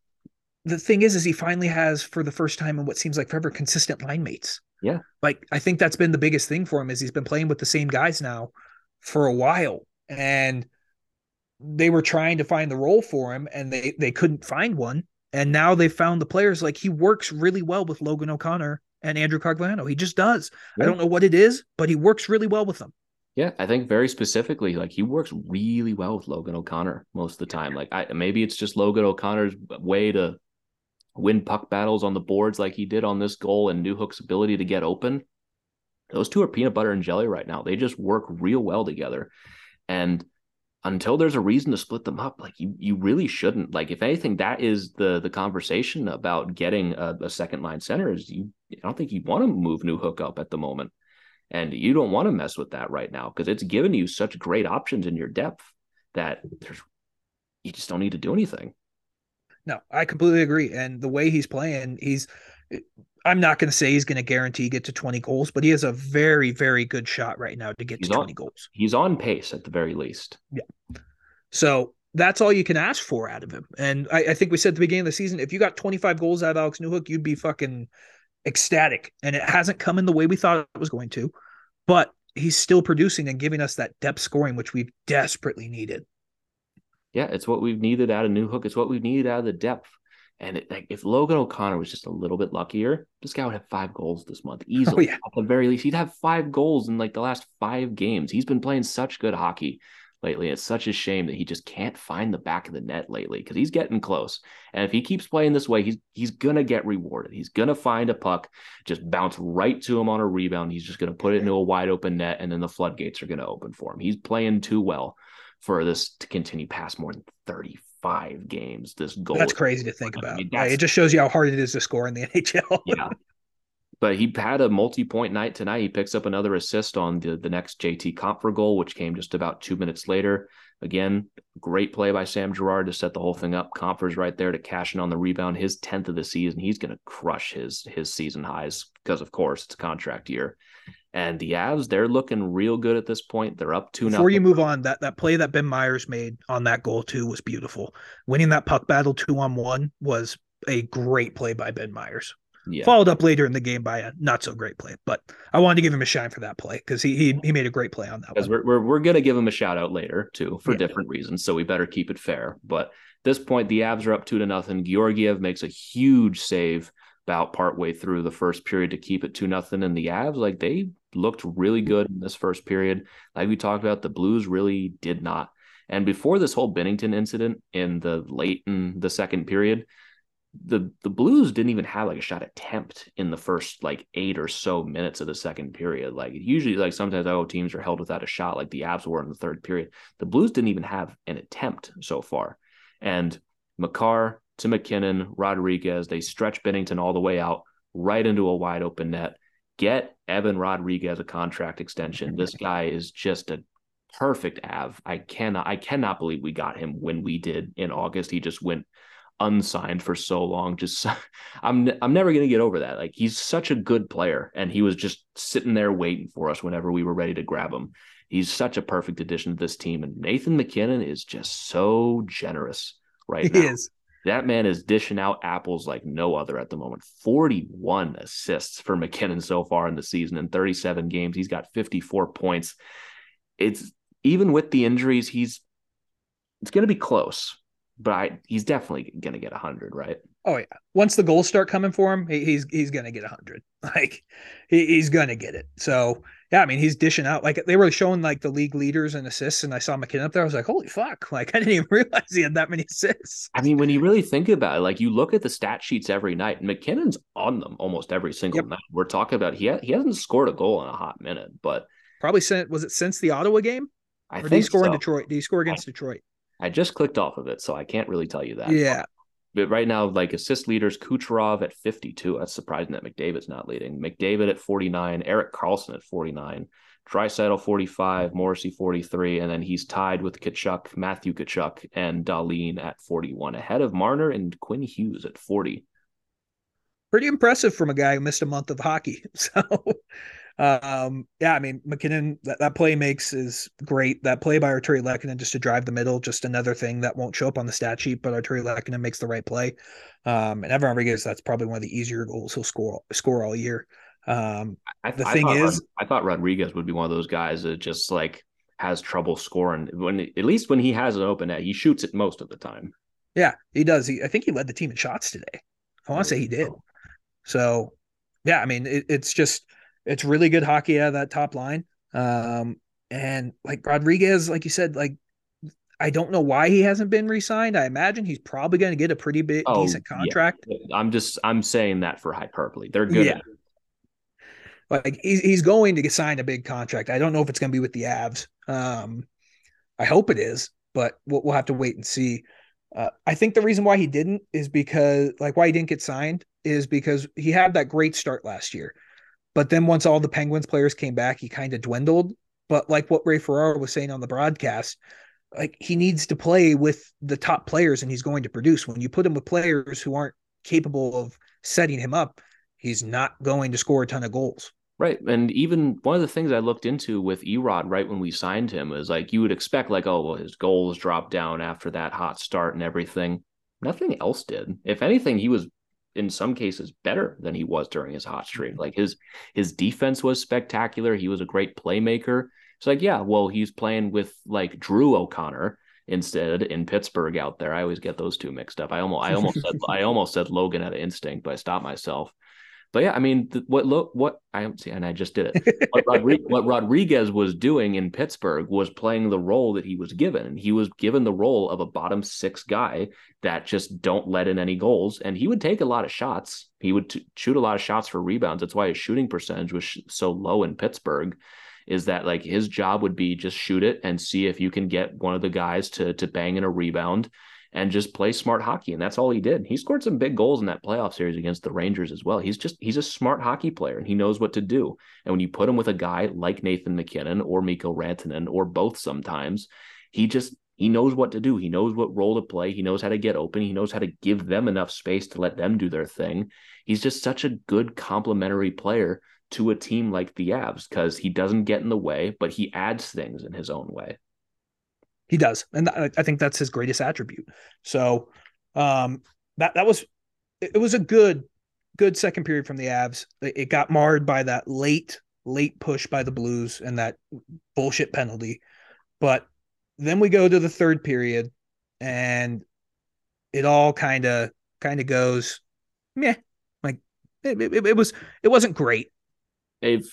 the thing is, is he finally has for the first time in what seems like forever consistent line mates. Yeah. Like I think that's been the biggest thing for him is he's been playing with the same guys now for a while. And they were trying to find the role for him and they they couldn't find one. And now they found the players like he works really well with Logan O'Connor and Andrew Cogliano. He just does. I don't know what it is, but he works really well with them. Yeah, I think very specifically, like he works really well with Logan O'Connor most of the time. Like I maybe it's just Logan O'Connor's way to win puck battles on the boards like he did on this goal and Newhook's ability to get open. Those two are peanut butter and jelly right now. They just work real well together. And until there's a reason to split them up, like you you really shouldn't. Like if anything, that is the the conversation about getting a, a second line center is you I don't think you want to move Newhook up at the moment. And you don't want to mess with that right now because it's given you such great options in your depth that there's you just don't need to do anything. no, I completely agree. And the way he's playing, he's eh, I'm not going to say he's going to guarantee get to 20 goals, but he has a very, very good shot right now to get He's to on- 20 goals. He's on pace at the very least. Yeah. So that's all you can ask for out of him. And I, I think we said at the beginning of the season, if you got 25 goals out of Alex Newhook, you'd be fucking ecstatic. And it hasn't come in the way we thought it was going to, but he's still producing and giving us that depth scoring, which we've desperately needed. Yeah, it's what we've needed out of Newhook. It's what we've needed out of the depth. And it, like, if Logan O'Connor was just a little bit luckier, this guy would have five goals this month oh, easily. yeah. At the very least, he'd have five goals in like the last five games. He's been playing such good hockey lately. It's such a shame that he just can't find the back of the net lately because he's getting close. And if he keeps playing this way, he's he's gonna get rewarded. He's gonna find a puck, just bounce right to him on a rebound. He's just gonna put it into a wide open net, and then the floodgates are gonna open for him. He's playing too well for this to continue past more than 35 games. This goal That's crazy to think I about. mean, Like, that's- it just shows you how hard it is to score in the NHL. yeah. But he had a multi-point night tonight. He picks up another assist on the, the next JT Compher goal, which came just about two minutes later. Again, great play by Sam Girard to set the whole thing up. Compher's right there to cash in on the rebound. His 10th of the season. He's going to crush his his season highs because, of course, it's a contract year. And the Avs, they're looking real good at this point. They're up two Before you move on, that that play that Ben Meyers made on that goal too was beautiful. Winning that puck battle two on one was a great play by Ben Meyers. Yeah. Followed up later in the game by a not so great play, but I wanted to give him a shine for that play because he, he he made a great play on that because we're, we're, we're going to give him a shout out later too for Yeah. different reasons so we better keep it fair. But this point the Avs are up two to nothing. Georgiev makes a huge save about partway through the first period to keep it two nothing and the Avs like they looked really good in this first period. Like we talked about the blues really did not. And before this whole Binnington incident in the late in the second period the the Blues didn't even have like a shot attempt in the first like eight or so minutes of the second period. Like usually, like sometimes oh teams are held without a shot, like the Avs were in the third period. The Blues didn't even have an attempt so far, and Makar to MacKinnon, Rodrigues, they stretch Binnington all the way out right into a wide open net. Get Evan Rodrigues a contract extension. This guy is just a perfect Av. I cannot I cannot believe we got him when we did in August. He just went unsigned for so long. Just I'm I'm never gonna get over that. Like he's such a good player, and he was just sitting there waiting for us whenever we were ready to grab him. He's such a perfect addition to this team, and Nathan MacKinnon is just so generous right He now. is. That man is dishing out apples like no other at the moment. 41 assists for MacKinnon so far in the season in 37 games. He's got 54 points. It's even with the injuries, he's it's going to be close, but I, he's definitely going to get 100, right? Oh yeah. Once the goals start coming for him, he, he's he's gonna get hundred. Like he, he's gonna get it. So yeah, I mean he's dishing out. Like they were showing like the league leaders and assists, and I saw MacKinnon up there. I was like, holy fuck! Like I didn't even realize he had that many assists. I mean, when you really think about it, like you look at the stat sheets every night, and MacKinnon's on them almost every single Yep. night. We're talking about he ha- he hasn't scored a goal in a hot minute, but Probably sent was it since the Ottawa game? I Or did he think score in. Detroit? Did he score against Detroit? I just clicked off of it, so I can't really tell you that. Yeah. But right now, like assist leaders, Kucherov at 52. That's surprising that McDavid's not leading. McDavid at 49, Erik Karlsson at 49, Draisaitl 45, Morrissey 43, and then he's tied with Tkachuk, Matthew Tkachuk, and Dahlin at 41, ahead of Marner and Quinn Hughes at 40. Pretty impressive from a guy who missed a month of hockey. So um yeah, I mean MacKinnon that, that play makes is great. That play by Artturi Lehkonen just to drive the middle, just another thing that won't show up on the stat sheet, but Artturi Lehkonen makes the right play. Um and Evan Rodrigues, that's probably one of the easier goals he'll score score all year. Um I, The I thing is- Rod- I thought Rodrigues would be one of those guys that just like has trouble scoring when at least when he has an open net, he shoots it most of the time. Yeah, he does. He, I think he led the team in shots today. I want to say he did. So, yeah, I mean, it, it's just it's really good hockey out of that top line. Um, and like Rodrigues, like you said, like I don't know why he hasn't been re-signed. I imagine he's probably going to get a pretty big Oh, decent yeah. contract. I'm just I'm saying that for hyperbole. They're good. Yeah. Like he's he's going to get signed a big contract. I don't know if it's going to be with the Avs. Um, I hope it is, but we'll, we'll have to wait and see. Uh, I think the reason why he didn't is because, like, why he didn't get signed is because he had that great start last year, but then once all the Penguins players came back, he kind of dwindled. But like what Ray Ferraro was saying on the broadcast, like he needs to play with the top players and he's going to produce. When you put him with players who aren't capable of setting him up, he's not going to score a ton of goals. Right. And even one of the things I looked into with Erod right when we signed him is like you would expect, like, oh, well, his goals dropped down after that hot start and everything. Nothing else did. If anything, he was in some cases better than he was during his hot streak. Mm-hmm. Like his his defense was spectacular. He was a great playmaker. It's like, yeah, well, he's playing with like Drew O'Connor instead in Pittsburgh out there. I always get those two mixed up. I almost I almost said I almost said Logan at instinct, but I stopped myself. But yeah, I mean, what look what I see, and I just did it. What, Rodrigues, what Rodrigues was doing in Pittsburgh was playing the role that he was given, and he was given the role of a bottom six guy that just don't let in any goals, and he would take a lot of shots. He would t- shoot a lot of shots for rebounds. That's why his shooting percentage was sh- so low in Pittsburgh. Is that like his job would be just shoot it and see if you can get one of the guys to to bang in a rebound and just play smart hockey. And that's all he did. He scored some big goals in that playoff series against the Rangers as well. He's just he's a smart hockey player and he knows what to do. And when you put him with a guy like Nathan MacKinnon or Mikko Rantanen or both sometimes, he just he knows what to do. He knows what role to play. He knows how to get open. He knows how to give them enough space to let them do their thing. He's just such a good complementary player to a team like the Avs because he doesn't get in the way, but he adds things in his own way. He does, and I think that's his greatest attribute. So um, that that was it was a good good second period from the Avs. It got marred by that late late push by the Blues and that bullshit penalty, but then we go to the third period, and it all kind of kind of goes meh. Like it, it, it was it wasn't great. They've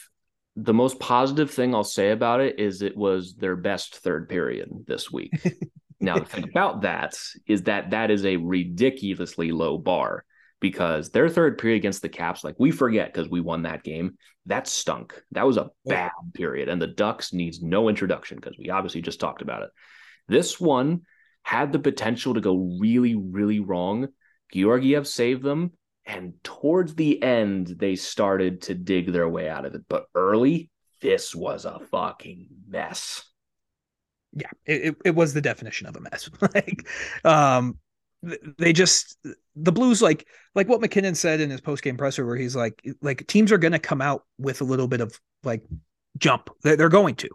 the most positive thing I'll say about it is it was their best third period this week. now, the thing about that is that that is a ridiculously low bar because their third period against the Caps, like we forget because we won that game, that stunk. That was a bad period. And the Ducks needs no introduction because we obviously just talked about it. This one had the potential to go really, really wrong. Georgiev saved them. And towards the end, they started to dig their way out of it. But early, this was a fucking mess. Yeah, it, it was the definition of a mess. like, um, they just the Blues like like what MacKinnon said in his post game presser, where he's like like teams are going to come out with a little bit of like jump. They're, they're going to,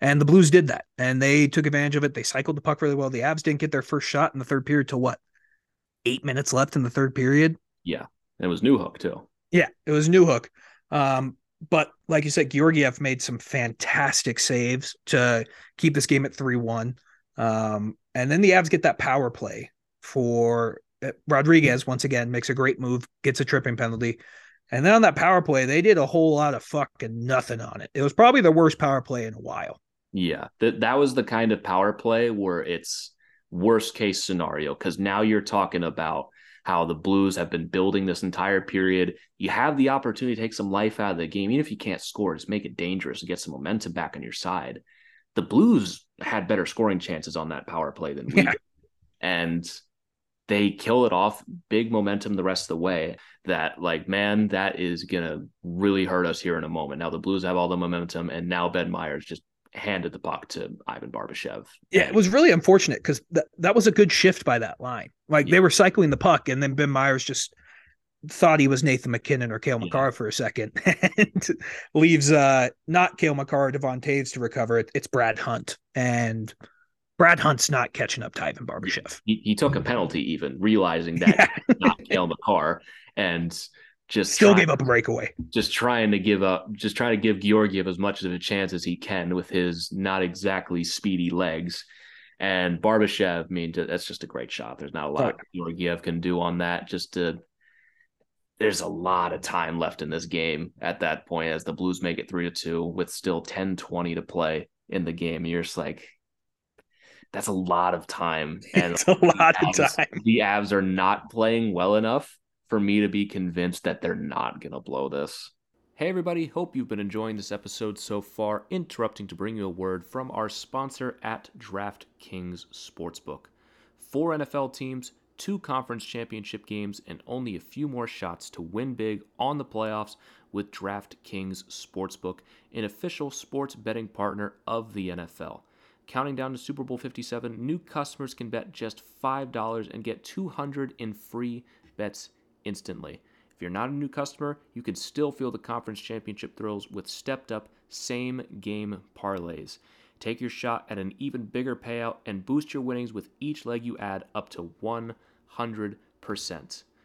and the Blues did that, and they took advantage of it. They cycled the puck really well. The Avs didn't get their first shot in the third period till what eight minutes left in the third period. Yeah. And it was Newhook too. Yeah, it was Newhook. Um, but like you said, Georgiev made some fantastic saves to keep this game at 3 1. Um, and then the Avs get that power play for uh, Rodrigues once again makes a great move, gets a tripping penalty. And then on that power play, they did a whole lot of fucking nothing on it. It was probably the worst power play in a while. Yeah, that that was the kind of power play where it's worst case scenario because now you're talking about how the Blues have been building this entire period. You have the opportunity to take some life out of the game, even if you can't score, just make it dangerous and get some momentum back on your side. The Blues had better scoring chances on that power play than we yeah. did. And they kill it off, big momentum the rest of the way. That, like, man, that is going to really hurt us here in a moment. Now the Blues have all the momentum, and now Ben Meyers just handed the puck to Ivan Barbashev. Yeah, it was really unfortunate because th- that was a good shift by that line. Like yeah. they were cycling the puck, and then Ben Meyers just thought he was Nathan MacKinnon or Cale Makar yeah. for a second, and leaves uh not Cale Makar or Devon Toews to recover it. It's Brad Hunt, and Brad Hunt's not catching up to Ivan Barbashev. He, he took a penalty, even realizing that yeah. not Cale Makar, and just still trying, gave up a breakaway. Just trying to give up, just trying to give Georgiev as much of a chance as he can with his not exactly speedy legs. And Barbashev, I mean, that's just a great shot. There's not a lot oh. Georgiev can do on that. Just to, there's a lot of time left in this game at that point as the Blues make it three to two with still 10 20 to play in the game. You're just like, that's a lot of time. And it's a lot of time. The Avs are not playing well enough for me to be convinced that they're not going to blow this. Hey, everybody, hope you've been enjoying this episode so far. Interrupting to bring you a word from our sponsor at DraftKings Sportsbook. Four NFL teams, two conference championship games, and only a few more shots to win big on the playoffs with DraftKings Sportsbook, an official sports betting partner of the NFL. Counting down to Super Bowl 57, new customers can bet just $5 and get 200 in free bets instantly. If you're not a new customer, you can still feel the conference championship thrills with stepped up same game parlays. Take your shot at an even bigger payout and boost your winnings with each leg you add up to 100%.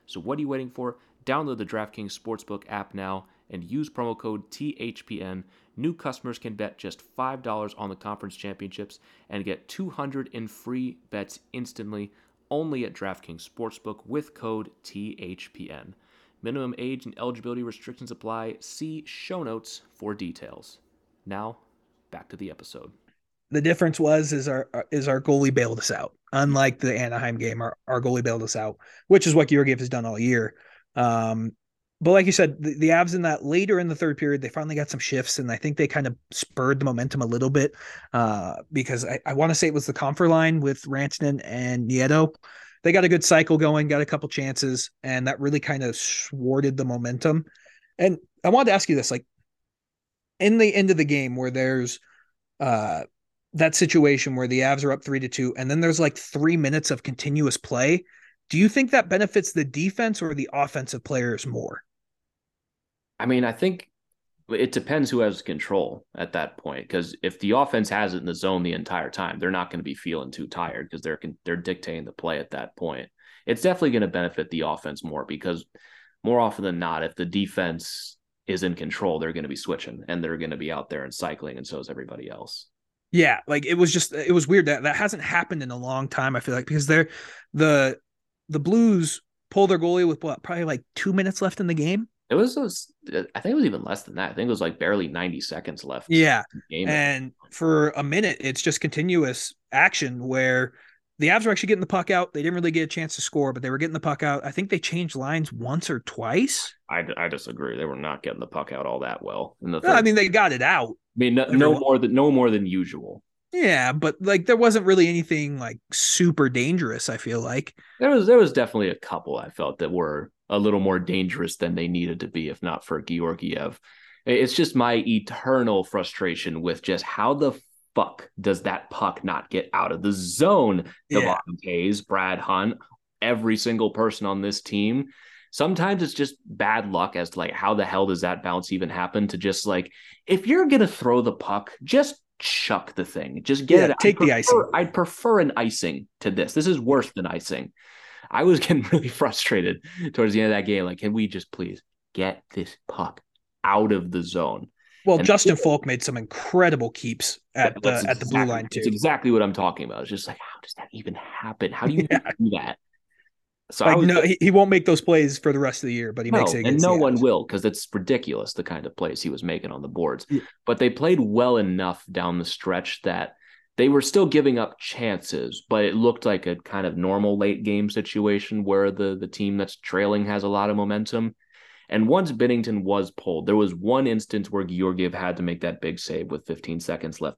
So, what are you waiting for? Download the DraftKings Sportsbook app now and use promo code THPN. New customers can bet just $5 on the conference championships and get 200 in free bets instantly only at DraftKings Sportsbook with code THPN. Minimum age and eligibility restrictions apply. See show notes for details. Now, back to the episode. The difference was is our is our goalie bailed us out. Unlike the Anaheim game, our, our goalie bailed us out, which is what Georgiev has done all year. Um, but like you said, the, the Avs in that later in the third period, they finally got some shifts, and I think they kind of spurred the momentum a little bit uh, because I, I want to say it was the Compher line with Rantanen and Nieto. They got a good cycle going, got a couple chances, and that really kind of thwarted the momentum. And I wanted to ask you this: like in the end of the game, where there's uh, that situation where the Avs are up three to two, and then there's like three minutes of continuous play. Do you think that benefits the defense or the offensive players more? I mean, I think it depends who has control at that point. Because if the offense has it in the zone the entire time, they're not going to be feeling too tired because they're they're dictating the play at that point. It's definitely going to benefit the offense more because more often than not, if the defense is in control, they're going to be switching and they're going to be out there and cycling, and so is everybody else. Yeah, like it was just it was weird that that hasn't happened in a long time. I feel like because they're the the Blues pull their goalie with what probably like two minutes left in the game it was, was, uh, I think it was even less than that. I think it was like barely 90 seconds left. Yeah. And for a minute, it's just continuous action where the Avs were actually getting the puck out. They didn't really get a chance to score, but they were getting the puck out. I think they changed lines once or twice. I, I disagree. They were not getting the puck out all that well. In the no, I mean, they got it out. I mean, no, no more than no more than usual. Yeah, but like there wasn't really anything like super dangerous. I feel like there was there was definitely a couple I felt that were a little more dangerous than they needed to be if not for Georgiev. It's just my eternal frustration with just how the fuck does that puck not get out of the zone? Yeah. Devon Brad Hunt, every single person on this team. Sometimes it's just bad luck as to like how the hell does that bounce even happen to just like if you're gonna throw the puck, just chuck the thing. Just get yeah, it. Take the icing. I'd prefer an icing to this. This is worse than icing. I was getting really frustrated towards the end of that game. Like, can we just please get this puck out of the zone? Well, and Justin Faulk made some incredible keeps at the exactly, at the blue line too. It's exactly what I'm talking about. It's just like, how does that even happen? How do you yeah. do that? So like, was, no, he, he won't make those plays for the rest of the year, but he no, makes it. And no one will because it's ridiculous the kind of plays he was making on the boards. Yeah. But they played well enough down the stretch that they were still giving up chances, but it looked like a kind of normal late game situation where the the team that's trailing has a lot of momentum. And once Binnington was pulled, there was one instance where Georgiev had to make that big save with 15 seconds left.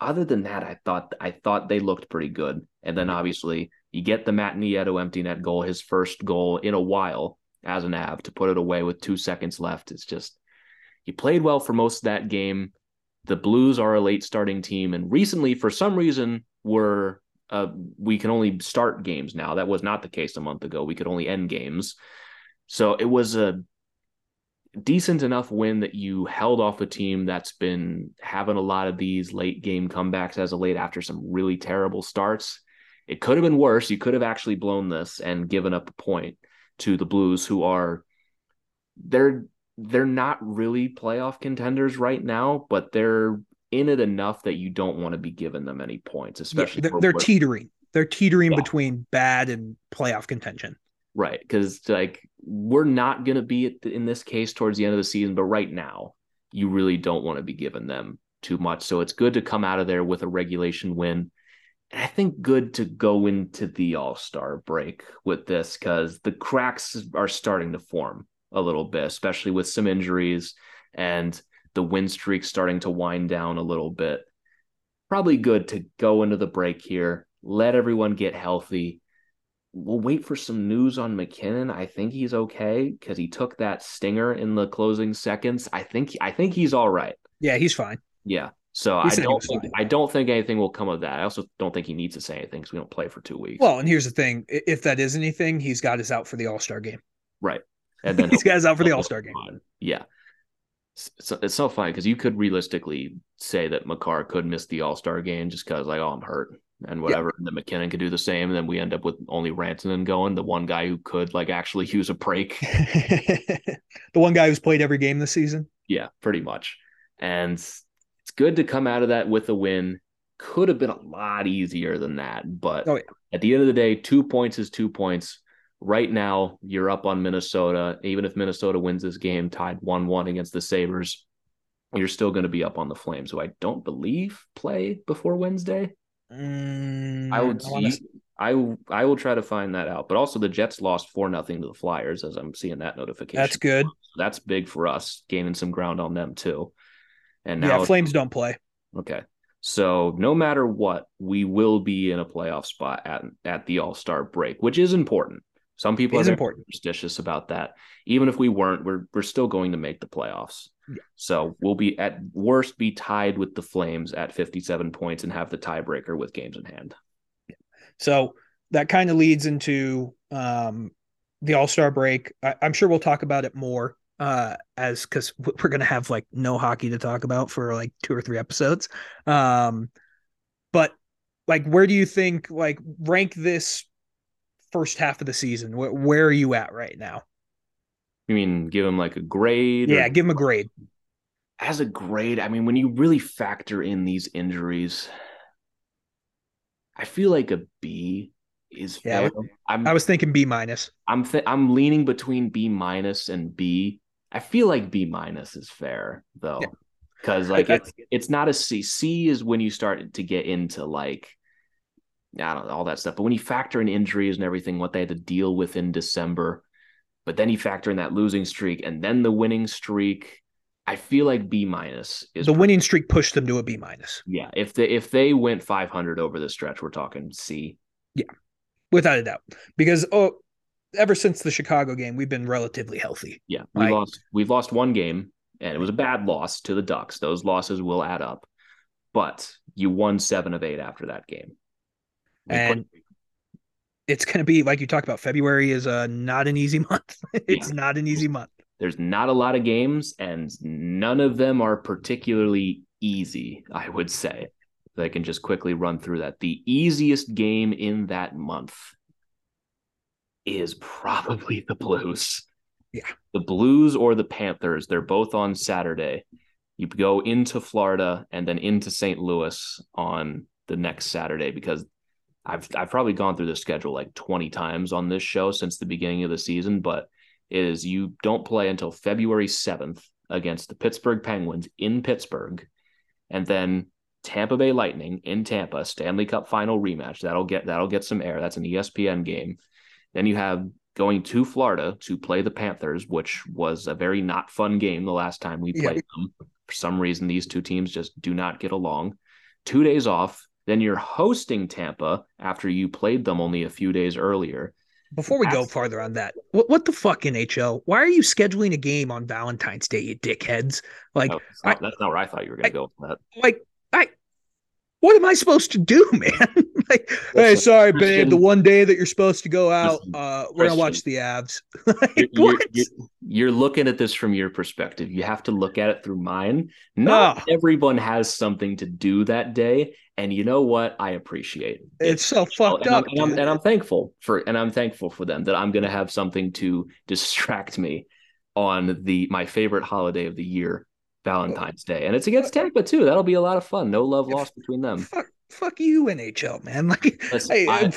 Other than that, I thought I thought they looked pretty good. And then obviously you get the Matt Nieto empty net goal, his first goal in a while as an Av to put it away with two seconds left. It's just he played well for most of that game the Blues are a late starting team, and recently, for some reason, were uh, we can only start games now. That was not the case a month ago. We could only end games. So it was a decent enough win that you held off a team that's been having a lot of these late game comebacks as of late after some really terrible starts. It could have been worse. You could have actually blown this and given up a point to the Blues, who are they're they're not really playoff contenders right now, but they're in it enough that you don't want to be giving them any points, especially yeah, they're, they're teetering. They're teetering yeah. between bad and playoff contention. Right, because like we're not going to be the, in this case towards the end of the season, but right now you really don't want to be giving them too much. So it's good to come out of there with a regulation win. And I think good to go into the All Star break with this because the cracks are starting to form a little bit, especially with some injuries and the win streak starting to wind down a little bit. Probably good to go into the break here, let everyone get healthy. We'll wait for some news on MacKinnon. I think he's okay because he took that stinger in the closing seconds. I think I think he's all right. Yeah, he's fine. Yeah. So He I don't think fine. I don't think anything will come of that. I also don't think he needs to say anything because we don't play for two weeks. Well, and here's the thing: if that is anything, he's got us out for the All Star game. right, and then got us out for the oh, oh, All Star game. Yeah. So it's so funny because you could realistically say that Makar could miss the All Star game just because, like, oh, I'm hurt and whatever. And then MacKinnon could do the same. And then we end up with only Rantanen going, the one guy who could, like, actually use a break. the one guy who's played every game this season. yeah, pretty much. And it's good to come out of that with a win. Could have been a lot easier than that. But Oh, yeah. at the end of the day, two points is two points. Right now, you're up on Minnesota. Even if Minnesota wins this game, tied 1 1 against the Sabres, you're still going to be up on the Flames, who I don't believe play before Wednesday. Mm, I would I wanna- I, will- I will try to find that out. But also, the Jets lost 4 nothing to the Flyers as I'm seeing that notification. that's good. That's big for us, gaining some ground on them too. And now Yeah, Flames don't play. Okay. So no matter what, we will be in a playoff spot at at the All Star break, which is important. Some people It are important. superstitious about that. Even if we weren't, we're we're still going to make the playoffs. Yeah. So we'll be at worst be tied with the Flames at 57 points and have the tiebreaker with games in hand. So that kind of leads into um, the All Star break. I, I'm sure we'll talk about it more uh, as because we're gonna have like no hockey to talk about for like two or three episodes. Um, but like, where do you think like rank this first half of the season? Where, where are you at right now? You mean give them like a grade? or- Yeah, give him a grade. as a grade, I mean, when you really factor in these injuries, I feel like a B is Yeah, fair. I'm I was thinking B minus. I'm th- I'm leaning between B minus and B. I feel like B minus is fair though, Yeah. because like it's it's not a C. C is when you start to get into like I don't know all that stuff. But when you factor in injuries and everything, what they had to deal with in December, but then you factor in that losing streak and then the winning streak. I feel like B minus is The winning streak pushed them to a B minus, yeah. If they if they went 500 over the stretch, we're talking C. Yeah, without a doubt. Because oh, ever since the Chicago game, we've been relatively healthy. Yeah, we Right. lost. We've lost one game, and it was a bad loss to the Ducks. Those losses will add up, but you won seven of eight after that game. And it's going to be like you talked about. February is uh, not an easy month. it's not an easy month. there's not a lot of games, and none of them are particularly easy. I would say. I can just quickly run through that. The easiest game in that month is probably the Blues. Yeah. The Blues or the Panthers. They're both on Saturday. You go into Florida and then into St. Louis on the next Saturday because I've I've probably gone through the schedule like 20 times on this show since the beginning of the season, but it is you don't play until February 7th against the Pittsburgh Penguins in Pittsburgh, and then Tampa Bay Lightning in Tampa, Stanley Cup final rematch. That'll get that'll get some air. That's an ESPN game. Then you have going to Florida to play the Panthers, which was a very not fun game the last time we Yeah. played them. For some reason, these two teams just do not get along. Two days off. Then you're hosting Tampa after you played them only a few days earlier. Before we go That's- farther on that, what what the fuck NHL? Why are you scheduling a game on Valentine's Day, you dickheads? Like, Oh, that's, not, that's not where I thought you were going I- to go with that. like I. What am I supposed to do, man? Like, hey, sorry, babe. The one day that you're supposed to go out, uh, we're gonna watch the Avs. like, You're, what? you're- you're looking at this from your perspective. You have to look at it through mine. Not Ah. everyone has something to do that day, and you know what? I appreciate it. It's so fucked and up, I'm, and, I'm, and I'm thankful for and I'm thankful for them that I'm going to have something to distract me on the my favorite holiday of the year, Valentine's Day, and it's against Tampa too. That'll be a lot of fun. No love lost between them. fuck, fuck you, NHL, man. Like, Listen, I- uh,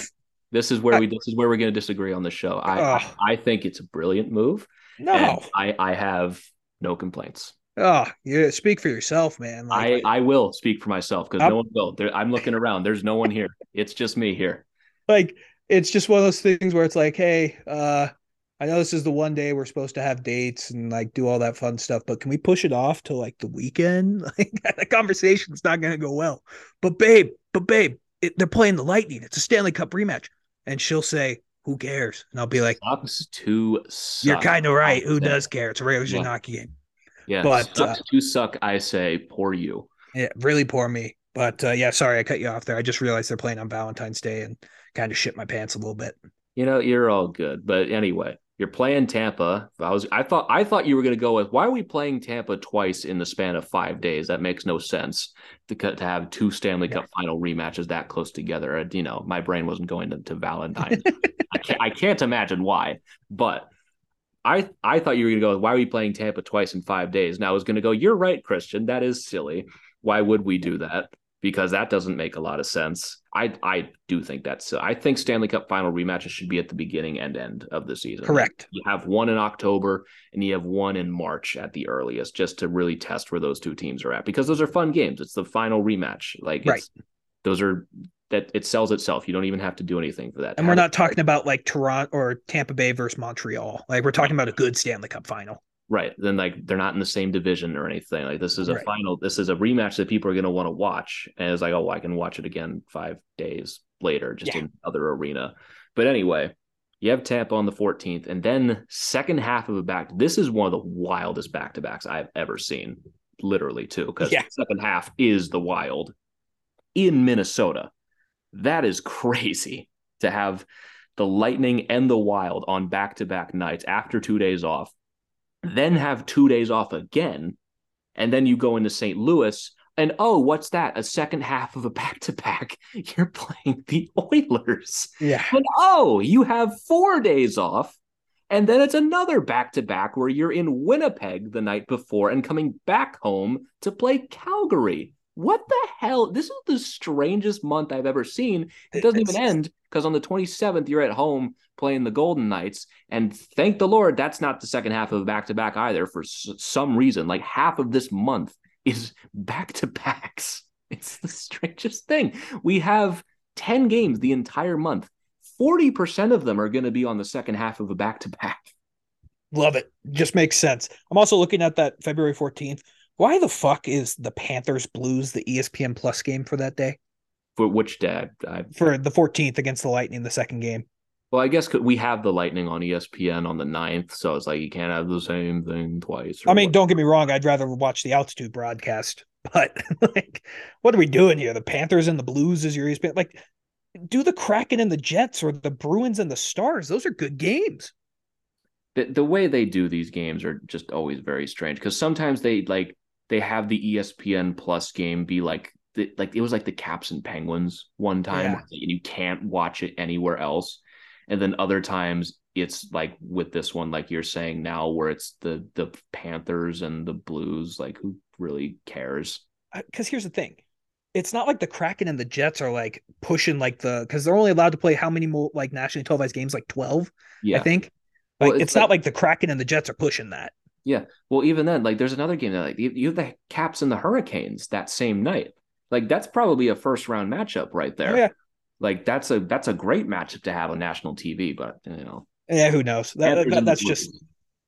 This is where I- we this is where we're going to disagree on the show. I, I I think it's a brilliant move. no. I I have no complaints. Oh, yeah. Speak for yourself, man. I Like, I will speak for myself because no one will. There, I'm looking around. There's no one here. It's just me here. like it's just one of those things where it's like, hey, uh, I know this is the one day we're supposed to have dates and like do all that fun stuff, but can we push it off to like the weekend? Like the conversation's not gonna go well. But babe, but babe, it, they're playing the Lightning. It's a Stanley Cup rematch, and she'll say, "Who cares?" And I'll be like, Sucks to suck. "You're kind of right. Who does care? It's a regular Yeah. hockey game." Yeah, But, sucks uh, to suck. I say, poor you. Yeah, really poor me. But uh, yeah, sorry I cut you off there. I just realized they're playing on Valentine's Day and kind of shit my pants a little bit. You know, you're all good. But anyway, you're playing Tampa. I was I thought I thought you were going to go with why are we playing Tampa twice in the span of 5 days? That makes no sense to to have two Stanley. Cup final rematches that close together. Uh, you know, my brain wasn't going to, to Valentine's. I can't I can't imagine why. But I I thought you were going to go why are we playing Tampa twice in 5 days? And I was going to go you're right, Christian. That is silly. Why would we do that? Because that doesn't make a lot of sense. I I do think that's I think Stanley Cup final rematches should be at the beginning and end of the season. Correct. You have one in October and you have one in March at the earliest, just to really test where those two teams are at because those are fun games. It's the final rematch. Like right. those are that it sells itself. You don't even have to do anything for that. And we're not talking about like Toronto or Tampa Bay versus Montreal. Like we're talking about a good Stanley Cup final. Right. Then like they're not in the same division or anything. Like this is a right. final, this is a rematch that people are gonna want to watch. And it's like, oh, I can watch it again five days later, just yeah. in other arena. But anyway, you have Tampa on the 14th, and then second half of a back. This is one of the wildest back to backs I've ever seen, literally too, because yeah. second half is the wild in Minnesota. That is crazy to have the Lightning and the Wild on back to back nights after two days off then have two days off again, and then you go into St. Louis, and oh, what's that? A second half of a back to back. You're playing the Oilers. Yeah. And oh, you have four days off. And then it's another back to back where you're in Winnipeg the night before and coming back home to play Calgary. What the hell? This is the strangest month I've ever seen. It doesn't even end because on the 27th, you're at home playing the Golden Knights. And thank the Lord, that's not the second half of a back to back either for s- some reason. Like half of this month is back to backs. It's the strangest thing. We have 10 games the entire month. 40% of them are going to be on the second half of a back to back. Love it. Just makes sense. I'm also looking at that February 14th. Why the fuck is the Panthers Blues the ESPN Plus game for that day? For which day? I... For the 14th against the Lightning, the second game. Well, I guess we have the Lightning on ESPN on the 9th, so it's like you can't have the same thing twice. I mean, don't get me wrong, I'd rather watch the altitude broadcast, but like, what are we doing here? The Panthers and the Blues is your ESPN. Like, do the Kraken and the Jets or the Bruins and the Stars. Those are good games. The, the way they do these games are just always very strange because sometimes they like they have the ESPN Plus game be like the, like it was like the Caps and Penguins one time, yeah. and you can't watch it anywhere else. And then other times it's like with this one, like you're saying now, where it's the the Panthers and the Blues. Like who really cares? Because here's the thing, it's not like the Kraken and the Jets are like pushing like the because they're only allowed to play how many more like nationally televised games like twelve. Yeah, I think. Like well, it's, it's like, not like the Kraken and the Jets are pushing that. Yeah. Well, even then, like there's another game that like you, you have the Caps and the Hurricanes that same night. Like that's probably a first round matchup right there. Yeah. Like that's a that's a great matchup to have on national TV, but you know. Yeah, who knows? That, that, that's just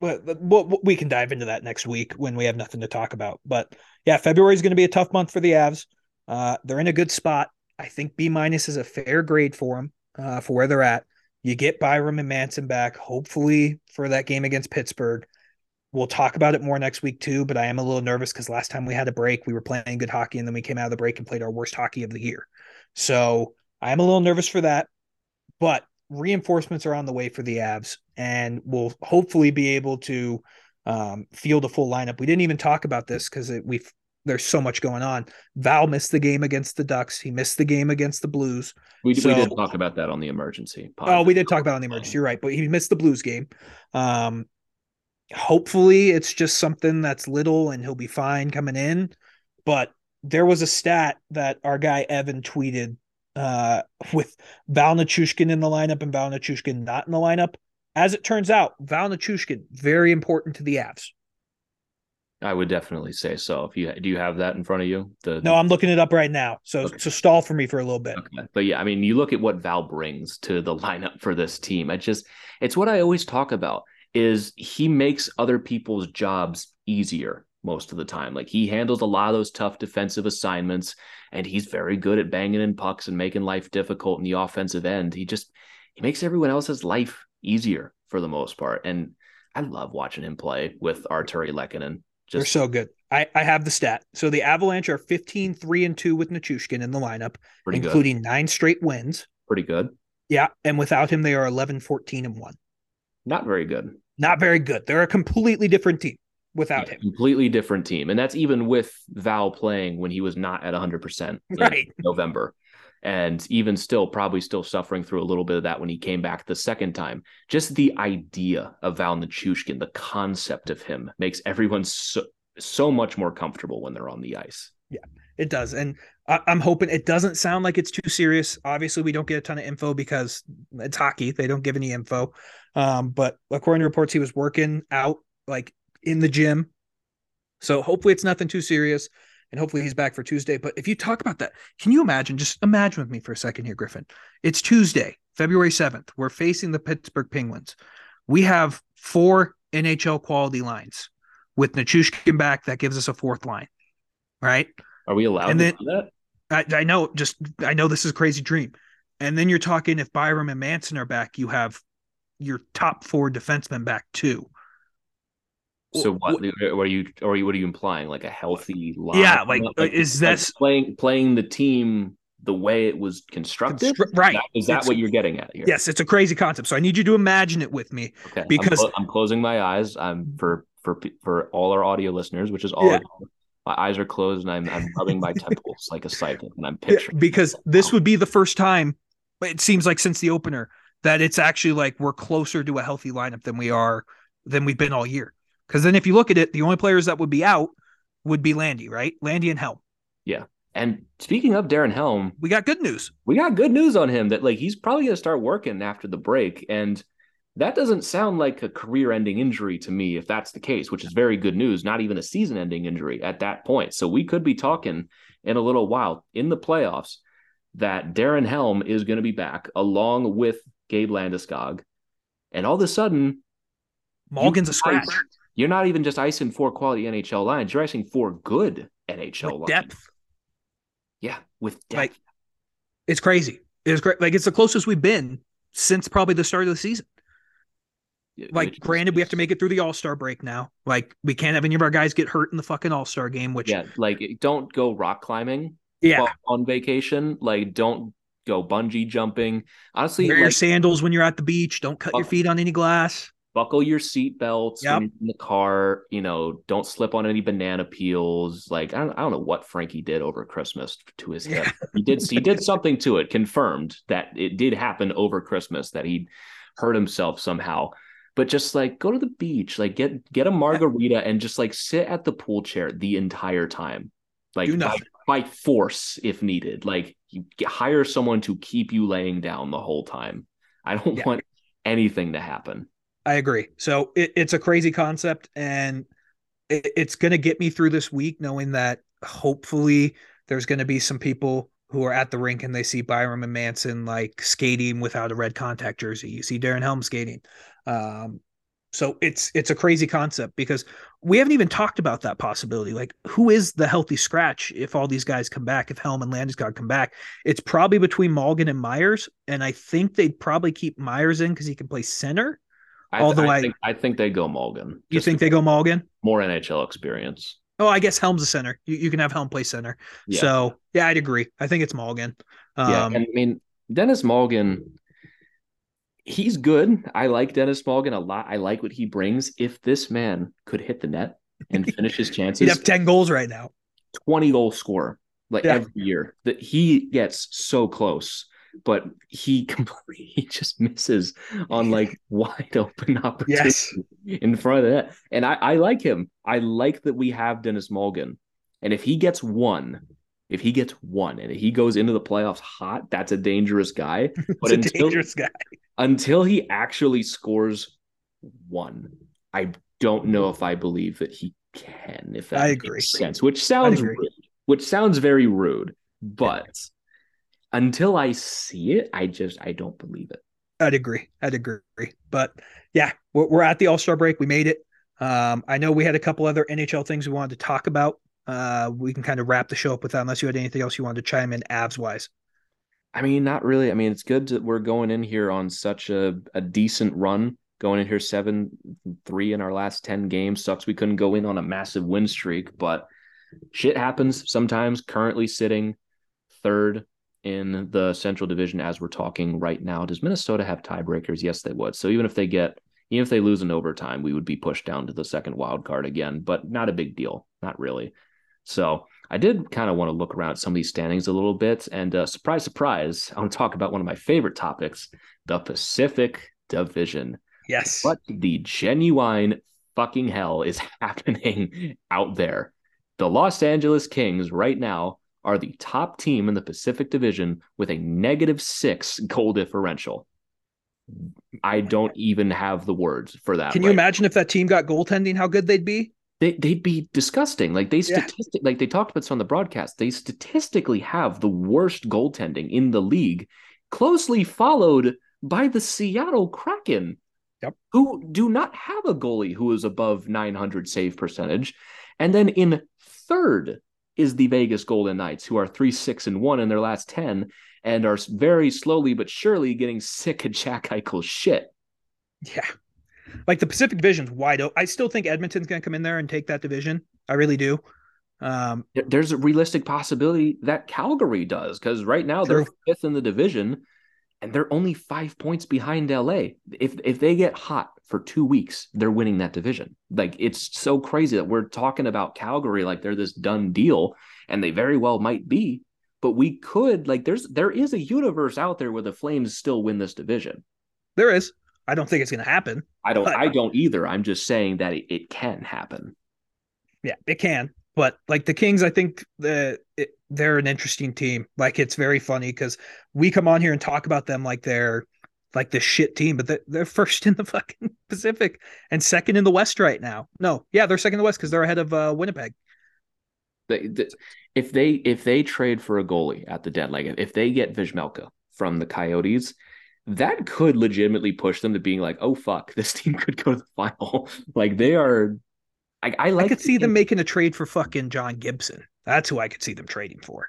well, we can dive into that next week when we have nothing to talk about. But yeah, February is going to be a tough month for the Avs. Uh, they're in a good spot. I think B minus is a fair grade for them uh, for where they're at. You get Byram and Manson back, hopefully for that game against Pittsburgh. We'll talk about it more next week too, but I am a little nervous because last time we had a break, we were playing good hockey and then we came out of the break and played our worst hockey of the year. So I am a little nervous for that, but reinforcements are on the way for the Avs and we'll hopefully be able to um, field a full lineup. We didn't even talk about this because we there's so much going on. Val missed the game against the Ducks. He missed the game against the Blues. We, so, we did talk about that on the emergency. Pod. Oh, we did talk about on the emergency. You're right, but he missed the Blues game. Um, hopefully it's just something that's little and he'll be fine coming in. But there was a stat that our guy Evan tweeted uh, with Val Nichushkin in the lineup and Val Nichushkin not in the lineup. As it turns out, Val Nichushkin very important to the Avs. I would definitely say so. If you do, you have that in front of you? The no, I'm looking it up right now. So okay. so stall for me for a little bit. Okay. But yeah, I mean, you look at what Val brings to the lineup for this team. I just it's what I always talk about is he makes other people's jobs easier most of the time. Like he handles a lot of those tough defensive assignments and he's very good at banging in pucks and making life difficult in the offensive end. He just he makes everyone else's life easier for the most part. And I love watching him play with Artturi Lehkonen. They're Just so good. I, I have the stat. So the Avalanche are 15 3 and 2 with Nichushkin in the lineup, pretty good. including nine straight wins. Pretty good. Yeah. And without him, they are 11 14 and 1. Not very good. Not very good. They're a completely different team without Yeah, him. completely different team, and that's even with Val playing when he was not at 100 percent in Right. November, and even still probably still suffering through a little bit of that when he came back the second time. Just the idea of Val Nichushkin, the concept of him, makes everyone so so much more comfortable when they're on the ice. Yeah, it does. And I, I'm hoping it doesn't sound like it's too serious. Obviously, we don't get a ton of info because it's hockey. They don't give any info. Um, but according to reports, he was working out like in the gym. So hopefully it's nothing too serious. And hopefully he's back for Tuesday. But if you talk about that, can you imagine? Just imagine with me for a second here, Griffin. It's Tuesday, February 7th. We're facing the Pittsburgh Penguins. We have four NHL quality lines with Nichushkin back. That gives us a fourth line. Right. Are we allowed And to then- do that? I, I know, just I know this is a crazy dream. And then you're talking if Byram and Manson are back, you have your top four defensemen back too. So what? Uh, what are you? Or what are you implying? Like a healthy line? Yeah, like, uh, is like this- playing playing the team the way it was constructed? Constru- right. Is that, is that It's- what you're getting at here? Yes, it's a crazy concept. So I need you to imagine it with me. Okay. I'm Because- clo- I'm, closing my eyes. I'm for for for all our audio listeners, which is all. Yeah. My eyes are closed and I'm I'm rubbing my temples like a psychic, and I'm Yeah, picturing because this would be the first time it seems like since the opener that it's actually like we're closer to a healthy lineup than we are than we've been all year. Because then if you look at it, the only players that would be out would be Landy, right? Landy and Helm. Yeah. And speaking of Darren Helm, We got good news. we got good news on him that like he's probably going to start working after the break and that doesn't sound like a career-ending injury to me if that's the case which is very good news not even a season-ending injury at that point so we could be talking in a little while in the playoffs that Darren Helm is going to be back along with Gabe Landeskog and all of a sudden Malgin's a scratch you're not even just icing four quality NHL lines you're icing four good NHL with lines depth. yeah with depth Like, It's crazy. It's great. Like it's the closest we've been since probably the start of the season. Like, granted, we have to make it through the All Star break now. Like, we can't have any of our guys get hurt in the fucking All Star game. Which, yeah like don't go rock climbing yeah, on vacation like don't go bungee jumping. Honestly wear your sandals when you're at the beach. Don't cut your feet on any glass. buckle your seat belts Yep. in the car you know don't slip on any banana peels. Like I don't, I don't know what frankie did over christmas to his hip he did he did something to it confirmed that it did happen over christmas that he hurt himself somehow. But just like go to the beach like get get a margarita and just like sit at the pool chair the entire time. Like Do by, by force if needed. Like you get, hire someone to keep you laying down the whole time i don't Yeah. want anything to happen I agree. So it, it's a crazy concept, and it, it's going to get me through this week, knowing that hopefully there's going to be some people who are at the rink and they see Byram and Manson like skating without a red contact jersey. You see Darren Helm skating. Um, so it's it's a crazy concept because we haven't even talked about that possibility. Like, who is the healthy scratch if all these guys come back? If Helm and Landeskog come back, it's probably between Malgin and Meyers, and I think they'd probably keep Meyers in because he can play center. I, Although I, I- think I think they go Malgin. You think they go Malgin? more NHL experience? Oh, I guess Helm's a center. You, you can have Helm play center. Yeah. So yeah, I'd agree. I think it's Malgin. Um, yeah, and I mean Denis Malgin, he's good. I like Denis Malgin a lot. I like what he brings. If this man could hit the net and finish his he'd chances, have ten goals right now. twenty goal scorer like Yeah. every year. That he gets so close. But he completely he just misses on like wide open opportunities Yes. in front of that. And I, I like him. I like that we have Denis Malgin. And if he gets one, if he gets one and he goes into the playoffs hot, that's a dangerous guy. But It's a until dangerous guy. Until he actually scores one, I don't know if I believe that he can. If that I makes agree. sense, which sounds rude, which sounds very rude, but until I see it, I just I don't believe it. I'd agree. I'd agree. But yeah, we're, we're at the All Star break. We made it. Um, I know we had a couple other NHL things we wanted to talk about. Uh, we can kind of wrap the show up with that, unless you had anything else you wanted to chime in, Avs wise. I mean, not really. I mean, it's good that we're going in here on such a, a decent run going in here seven three in our last ten games. Sucks we couldn't go in on a massive win streak, but shit happens sometimes. Currently sitting third in the Central Division as we're talking right now. Does Minnesota have tiebreakers? Yes, they would. So even if they get even if they lose in overtime, we would be pushed down to the second wild card again, but not a big deal, not really. So I did kind of want to look around some of these standings a little bit, and uh, surprise, surprise, I want to talk about one of my favorite topics: the Pacific Division. Yes, what the genuine fucking hell is happening out there? The Los Angeles Kings right now are the top team in the Pacific Division with a negative six goal differential. I don't even have the words for that. Can you imagine now. if that team got goaltending, how good they'd be? They, they'd be disgusting. Like they statistic, yeah. like they talked about this on the broadcast. They statistically have the worst goaltending in the league, closely followed by the Seattle Kraken, yep. who do not have a goalie who is above 900 save percentage. And then in third is the Vegas Golden Knights, who are three, six, and one in their last 10 and are very slowly but surely getting sick of Jack Eichel's shit. Yeah. Like the Pacific Division's wide open. I still think Edmonton's going to come in there and take that division. I really do. Um, There's a realistic possibility that Calgary does because right now true. they're fifth in the division and they're only five points behind LA. If if they get hot for two weeks, they're winning that division. Like it's so crazy that we're talking about Calgary like they're this done deal, and they very well might be. But we could like there's there is a universe out there where the Flames still win this division. There is. I don't think it's going to happen. I don't. But, I don't either. I'm just saying that it, it can happen. Yeah, it can. But like the Kings, I think the it, they're an interesting team. Like it's very funny because we come on here and talk about them like they're like the shit team, but they're, they're first in the fucking Pacific and second in the West right now. No, yeah, they're second in the West because they're ahead of uh, Winnipeg. They, they, if they if they trade for a goalie at the deadline, if they get Vejmelka from the Coyotes, that could legitimately push them to being like, oh fuck, this team could go to the final. like they are I, I like. I could see them making a trade for fucking John Gibson. That's who I could see them trading for.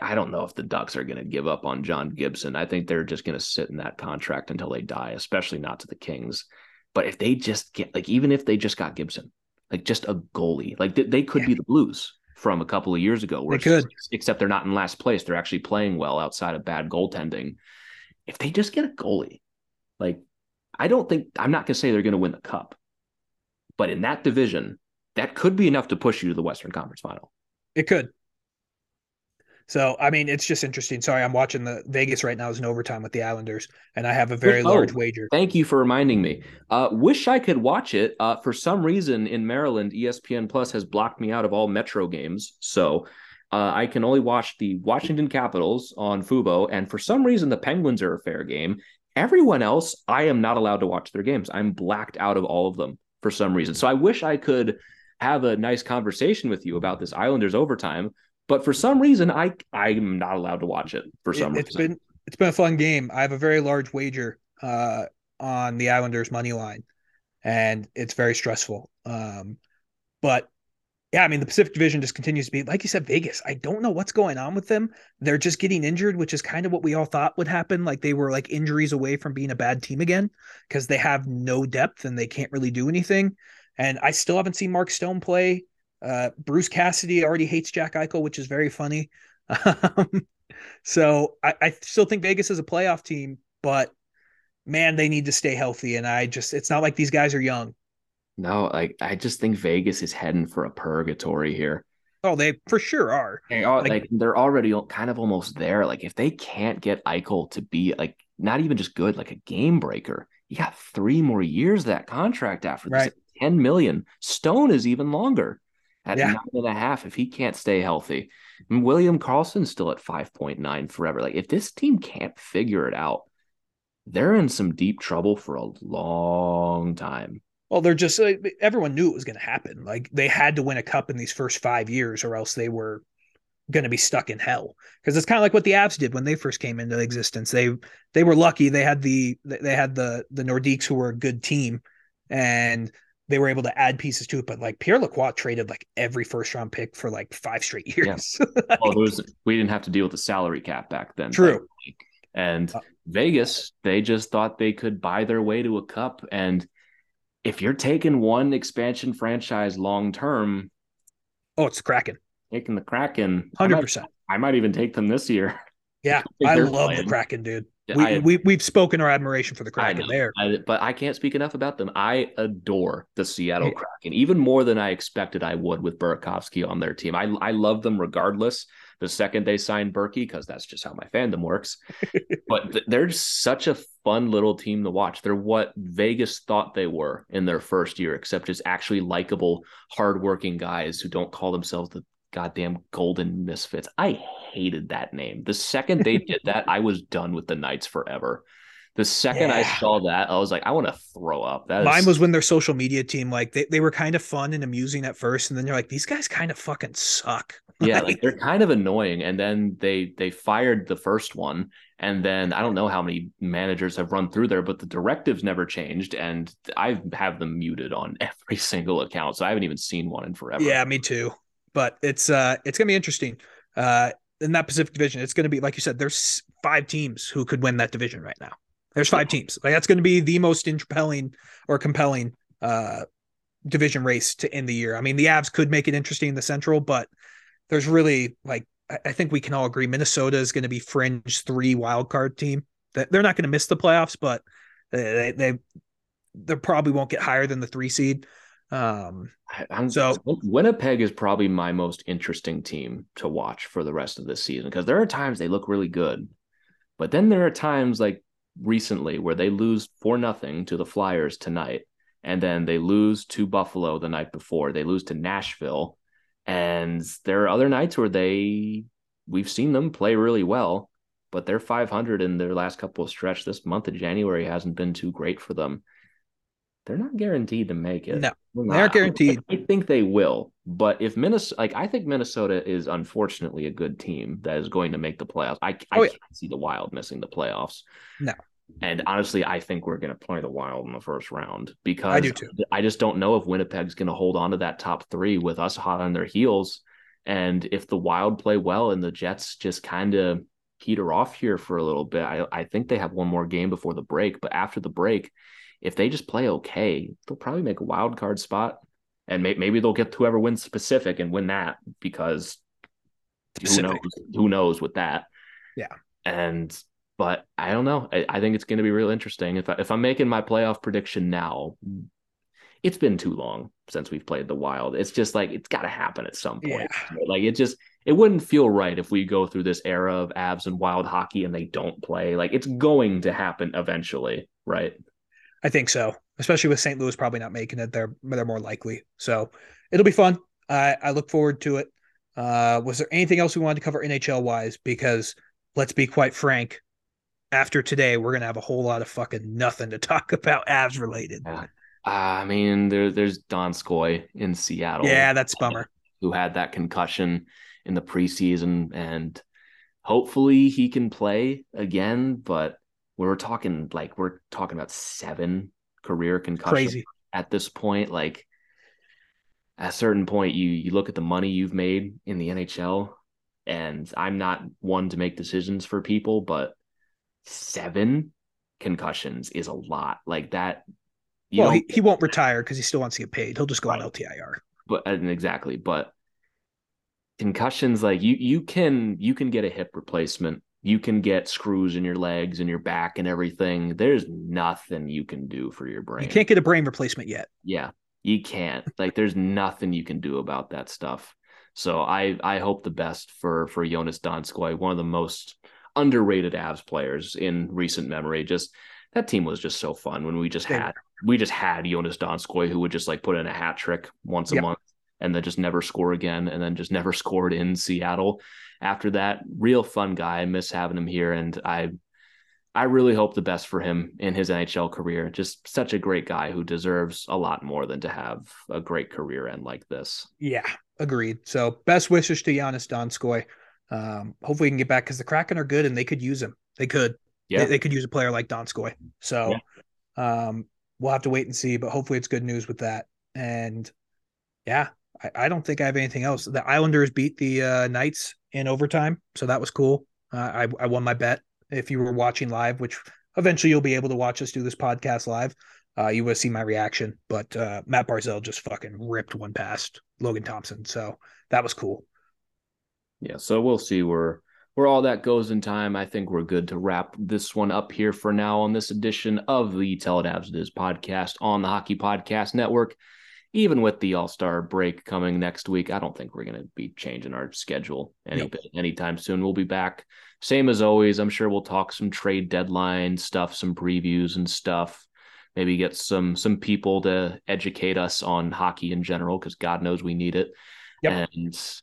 I don't know if the Ducks are going to give up on John Gibson. I think they're just going to sit in that contract until they die, especially not to the Kings. But if they just get like, even if they just got Gibson, like just a goalie, like they, they could yeah. be the Blues from a couple of years ago. Where they could, except they're not in last place. They're actually playing well outside of bad goaltending. If they just get a goalie, like I don't think I'm not going to say they're going to win the cup, but in that division, that could be enough to push you to the Western Conference final. It could. So, I mean, it's just interesting. Sorry, I'm watching the Vegas right now is in overtime with the Islanders, and I have a very oh, large wager. Thank you for reminding me. Uh, wish I could watch it. Uh, for some reason in Maryland, ESPN Plus has blocked me out of all Metro games. So uh, I can only watch the Washington Capitals on Fubo. And for some reason, the Penguins are a fair game. Everyone else, I am not allowed to watch their games. I'm blacked out of all of them for some reason. So I wish I could have a nice conversation with you about this Islanders overtime, but for some reason I I'm not allowed to watch it for some it, it's reason. been it's been a fun game. I have a very large wager uh, on the Islanders money line and it's very stressful. Um, but yeah, I mean, the Pacific Division just continues to be, like you said, Vegas. I don't know what's going on with them. They're just getting injured, which is kind of what we all thought would happen. Like they were like injuries away from being a bad team again because they have no depth and they can't really do anything. And I still haven't seen Mark Stone play. Uh, Bruce Cassidy already hates Jack Eichel, which is very funny. Um, so I, I still think Vegas is a playoff team, but man, they need to stay healthy. And I just, it's not like these guys are young. No, like I just think Vegas is heading for a purgatory here. Oh, they for sure are. They are like, like, they're already kind of almost there. Like if they can't get Eichel to be like not even just good, like a game breaker, you got three more years that contract after this. Right. 10 million. Stone is even longer at yeah. nine and a half if he can't stay healthy. And William Karlsson's still at 5.9 forever. Like if this team can't figure it out, they're in some deep trouble for a long time. Well, they're just everyone knew it was going to happen. Like they had to win a cup in these first five years, or else they were going to be stuck in hell. Because it's kind of like what the Avs did when they first came into existence. They they were lucky. They had the they had the the Nordiques who were a good team, and they were able to add pieces to it. But like Pierre Lacroix traded like every first round pick for like five straight years. Yeah. like, well, was, we didn't have to deal with the salary cap back then. True. And uh, Vegas, they just thought they could buy their way to a cup. And if you're taking one expansion franchise long term, oh, it's Kraken. Taking the Kraken, hundred percent. I might even take them this year. Yeah, I, I love playing. the Kraken, dude. We, I, we we've spoken our admiration for the Kraken there, I, but I can't speak enough about them. I adore the Seattle yeah. Kraken even more than I expected I would with Burakovsky on their team. I I love them regardless. The second they signed Berkey, because that's just how my fandom works. but th- they're such a fun little team to watch. They're what Vegas thought they were in their first year, except just actually likable, hardworking guys who don't call themselves the goddamn golden misfits. I hated that name. The second they did that, I was done with the Knights forever. The second yeah. I saw that, I was like, I want to throw up. That Mine is... was when their social media team, like they, they were kind of fun and amusing at first, and then you're like, these guys kind of fucking suck. Yeah, like they're kind of annoying. And then they they fired the first one, and then I don't know how many managers have run through there, but the directives never changed, and I have them muted on every single account, so I haven't even seen one in forever. Yeah, me too but it's uh it's gonna be interesting. Uh, in that Pacific Division, it's gonna be like you said. There's five teams who could win that division right now. There's five teams. Like that's going to be the most compelling or compelling uh division race to end the year. I mean, the Avs could make it interesting in the Central, but there's really like I think we can all agree Minnesota is going to be fringe three wild card team. They're not going to miss the playoffs, but they they they probably won't get higher than the three seed. Um, I'm, so Winnipeg is probably my most interesting team to watch for the rest of this season because there are times they look really good, but then there are times like recently where they lose for nothing to the Flyers tonight, and then they lose to Buffalo the night before. They lose to Nashville, and there are other nights where they we've seen them play really well, but they're 500 in their last couple of stretch. This month of January hasn't been too great for them they're not guaranteed to make it. No, they aren't guaranteed. I think they will, but if Minnesota, like I think Minnesota is unfortunately a good team that is going to make the playoffs. I, I oh, yeah. can't see the Wild missing the playoffs. No, and honestly, I think we're going to play the Wild in the first round because I do too. I just don't know if Winnipeg's going to hold on to that top three with us hot on their heels, and if the Wild play well and the Jets just kind of peter off here for a little bit, I, I think they have one more game before the break. But after the break if they just play okay, they'll probably make a wild card spot, and may- maybe they'll get whoever wins Pacific and win that because who knows? Who knows with that? Yeah, and but I don't know. I, I think it's going to be real interesting. If I, if I'm making my playoff prediction now, it's been too long since we've played the Wild. It's just like it's got to happen at some point. Yeah. Like it just it wouldn't feel right if we go through this era of Avs and Wild hockey and they don't play. Like it's going to happen eventually, right? I think so, especially with St. Louis probably not making it. They're they're more likely. So it'll be fun. I I look forward to it. Uh, was there anything else we wanted to cover NHL wise? Because let's be quite frank, after today, we're gonna have a whole lot of fucking nothing to talk about Avs related. Yeah. I mean, there there's Donskoi in Seattle. Yeah, that's bummer. Who had that concussion in the preseason, and hopefully he can play again. But we're talking like we're talking about seven career concussions Crazy. at this point. Like at a certain point, you you look at the money you've made in the NHL, and I'm not one to make decisions for people, but seven concussions is a lot. Like that. well, he, he won't retire because he still wants to get paid. He'll just go right. on LTIR. But exactly, but concussions like you you can you can get a hip replacement you can get screws in your legs and your back and everything. There's nothing you can do for your brain. You can't get a brain replacement yet. Yeah, you can't. like there's nothing you can do about that stuff. So I I hope the best for for Joonas Donskoi, one of the most underrated Avs players in recent memory. Just that team was just so fun when we just had we just had Joonas Donskoi who would just like put in a hat trick once a yep. month and then just never score again and then just never scored in Seattle after that. Real fun guy. I miss having him here, and I I really hope the best for him in his NHL career. Just such a great guy who deserves a lot more than to have a great career end like this. Yeah, agreed. So best wishes to Joonas Donskoi. Um, hopefully he can get back because the Kraken are good and they could use him. They could. Yeah. They, they could use a player like Donskoi. So yeah. um, we'll have to wait and see, but hopefully it's good news with that. And yeah, I, I don't think I have anything else. The Islanders beat the uh, Knights in overtime, so that was cool. Uh, I I won my bet if you were watching live, which eventually you'll be able to watch us do this podcast live. Uh, you will see my reaction, but uh, Matt Barzal just fucking ripped one past Logan Thompson, so that was cool. Yeah, so we'll see where where all that goes in time. I think we're good to wrap this one up here for now on this edition of the Avs It Is podcast on the Hockey Podcast Network. Even with the All Star break coming next week, I don't think we're going to be changing our schedule any nope. anytime soon. We'll be back, same as always. I'm sure we'll talk some trade deadline stuff, some previews and stuff. Maybe get some some people to educate us on hockey in general because God knows we need it. Yep. And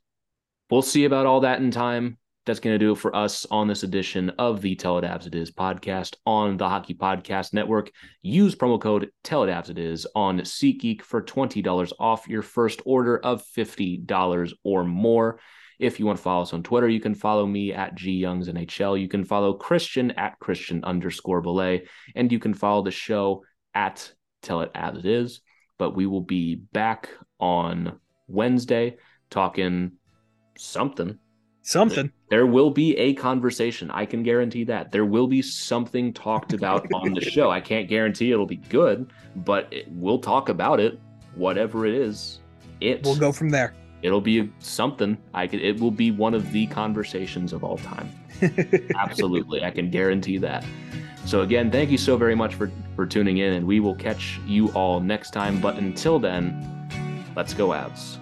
we'll see about all that in time that's going to do it for us on this edition of the Tell It Avs It Is podcast on the Hockey Podcast Network. Use promo code Tell It Avs It Is on SeatGeek for $20 off your first order of $50 or more. If you want to follow us on Twitter, you can follow me at G Youngs NHL. You can follow Christian at Christian underscore Bolle, and you can follow the show at Tell It As It Is. But we will be back on Wednesday talking something something. There will be a conversation. I can guarantee that. There will be something talked about on the show. I can't guarantee it'll be good, but it, we'll talk about it, whatever it is. It. We'll go from there. It'll be something. I could. It will be one of the conversations of all time. Absolutely, I can guarantee that. So again, thank you so very much for for tuning in, and we will catch you all next time. But until then, let's go Avs.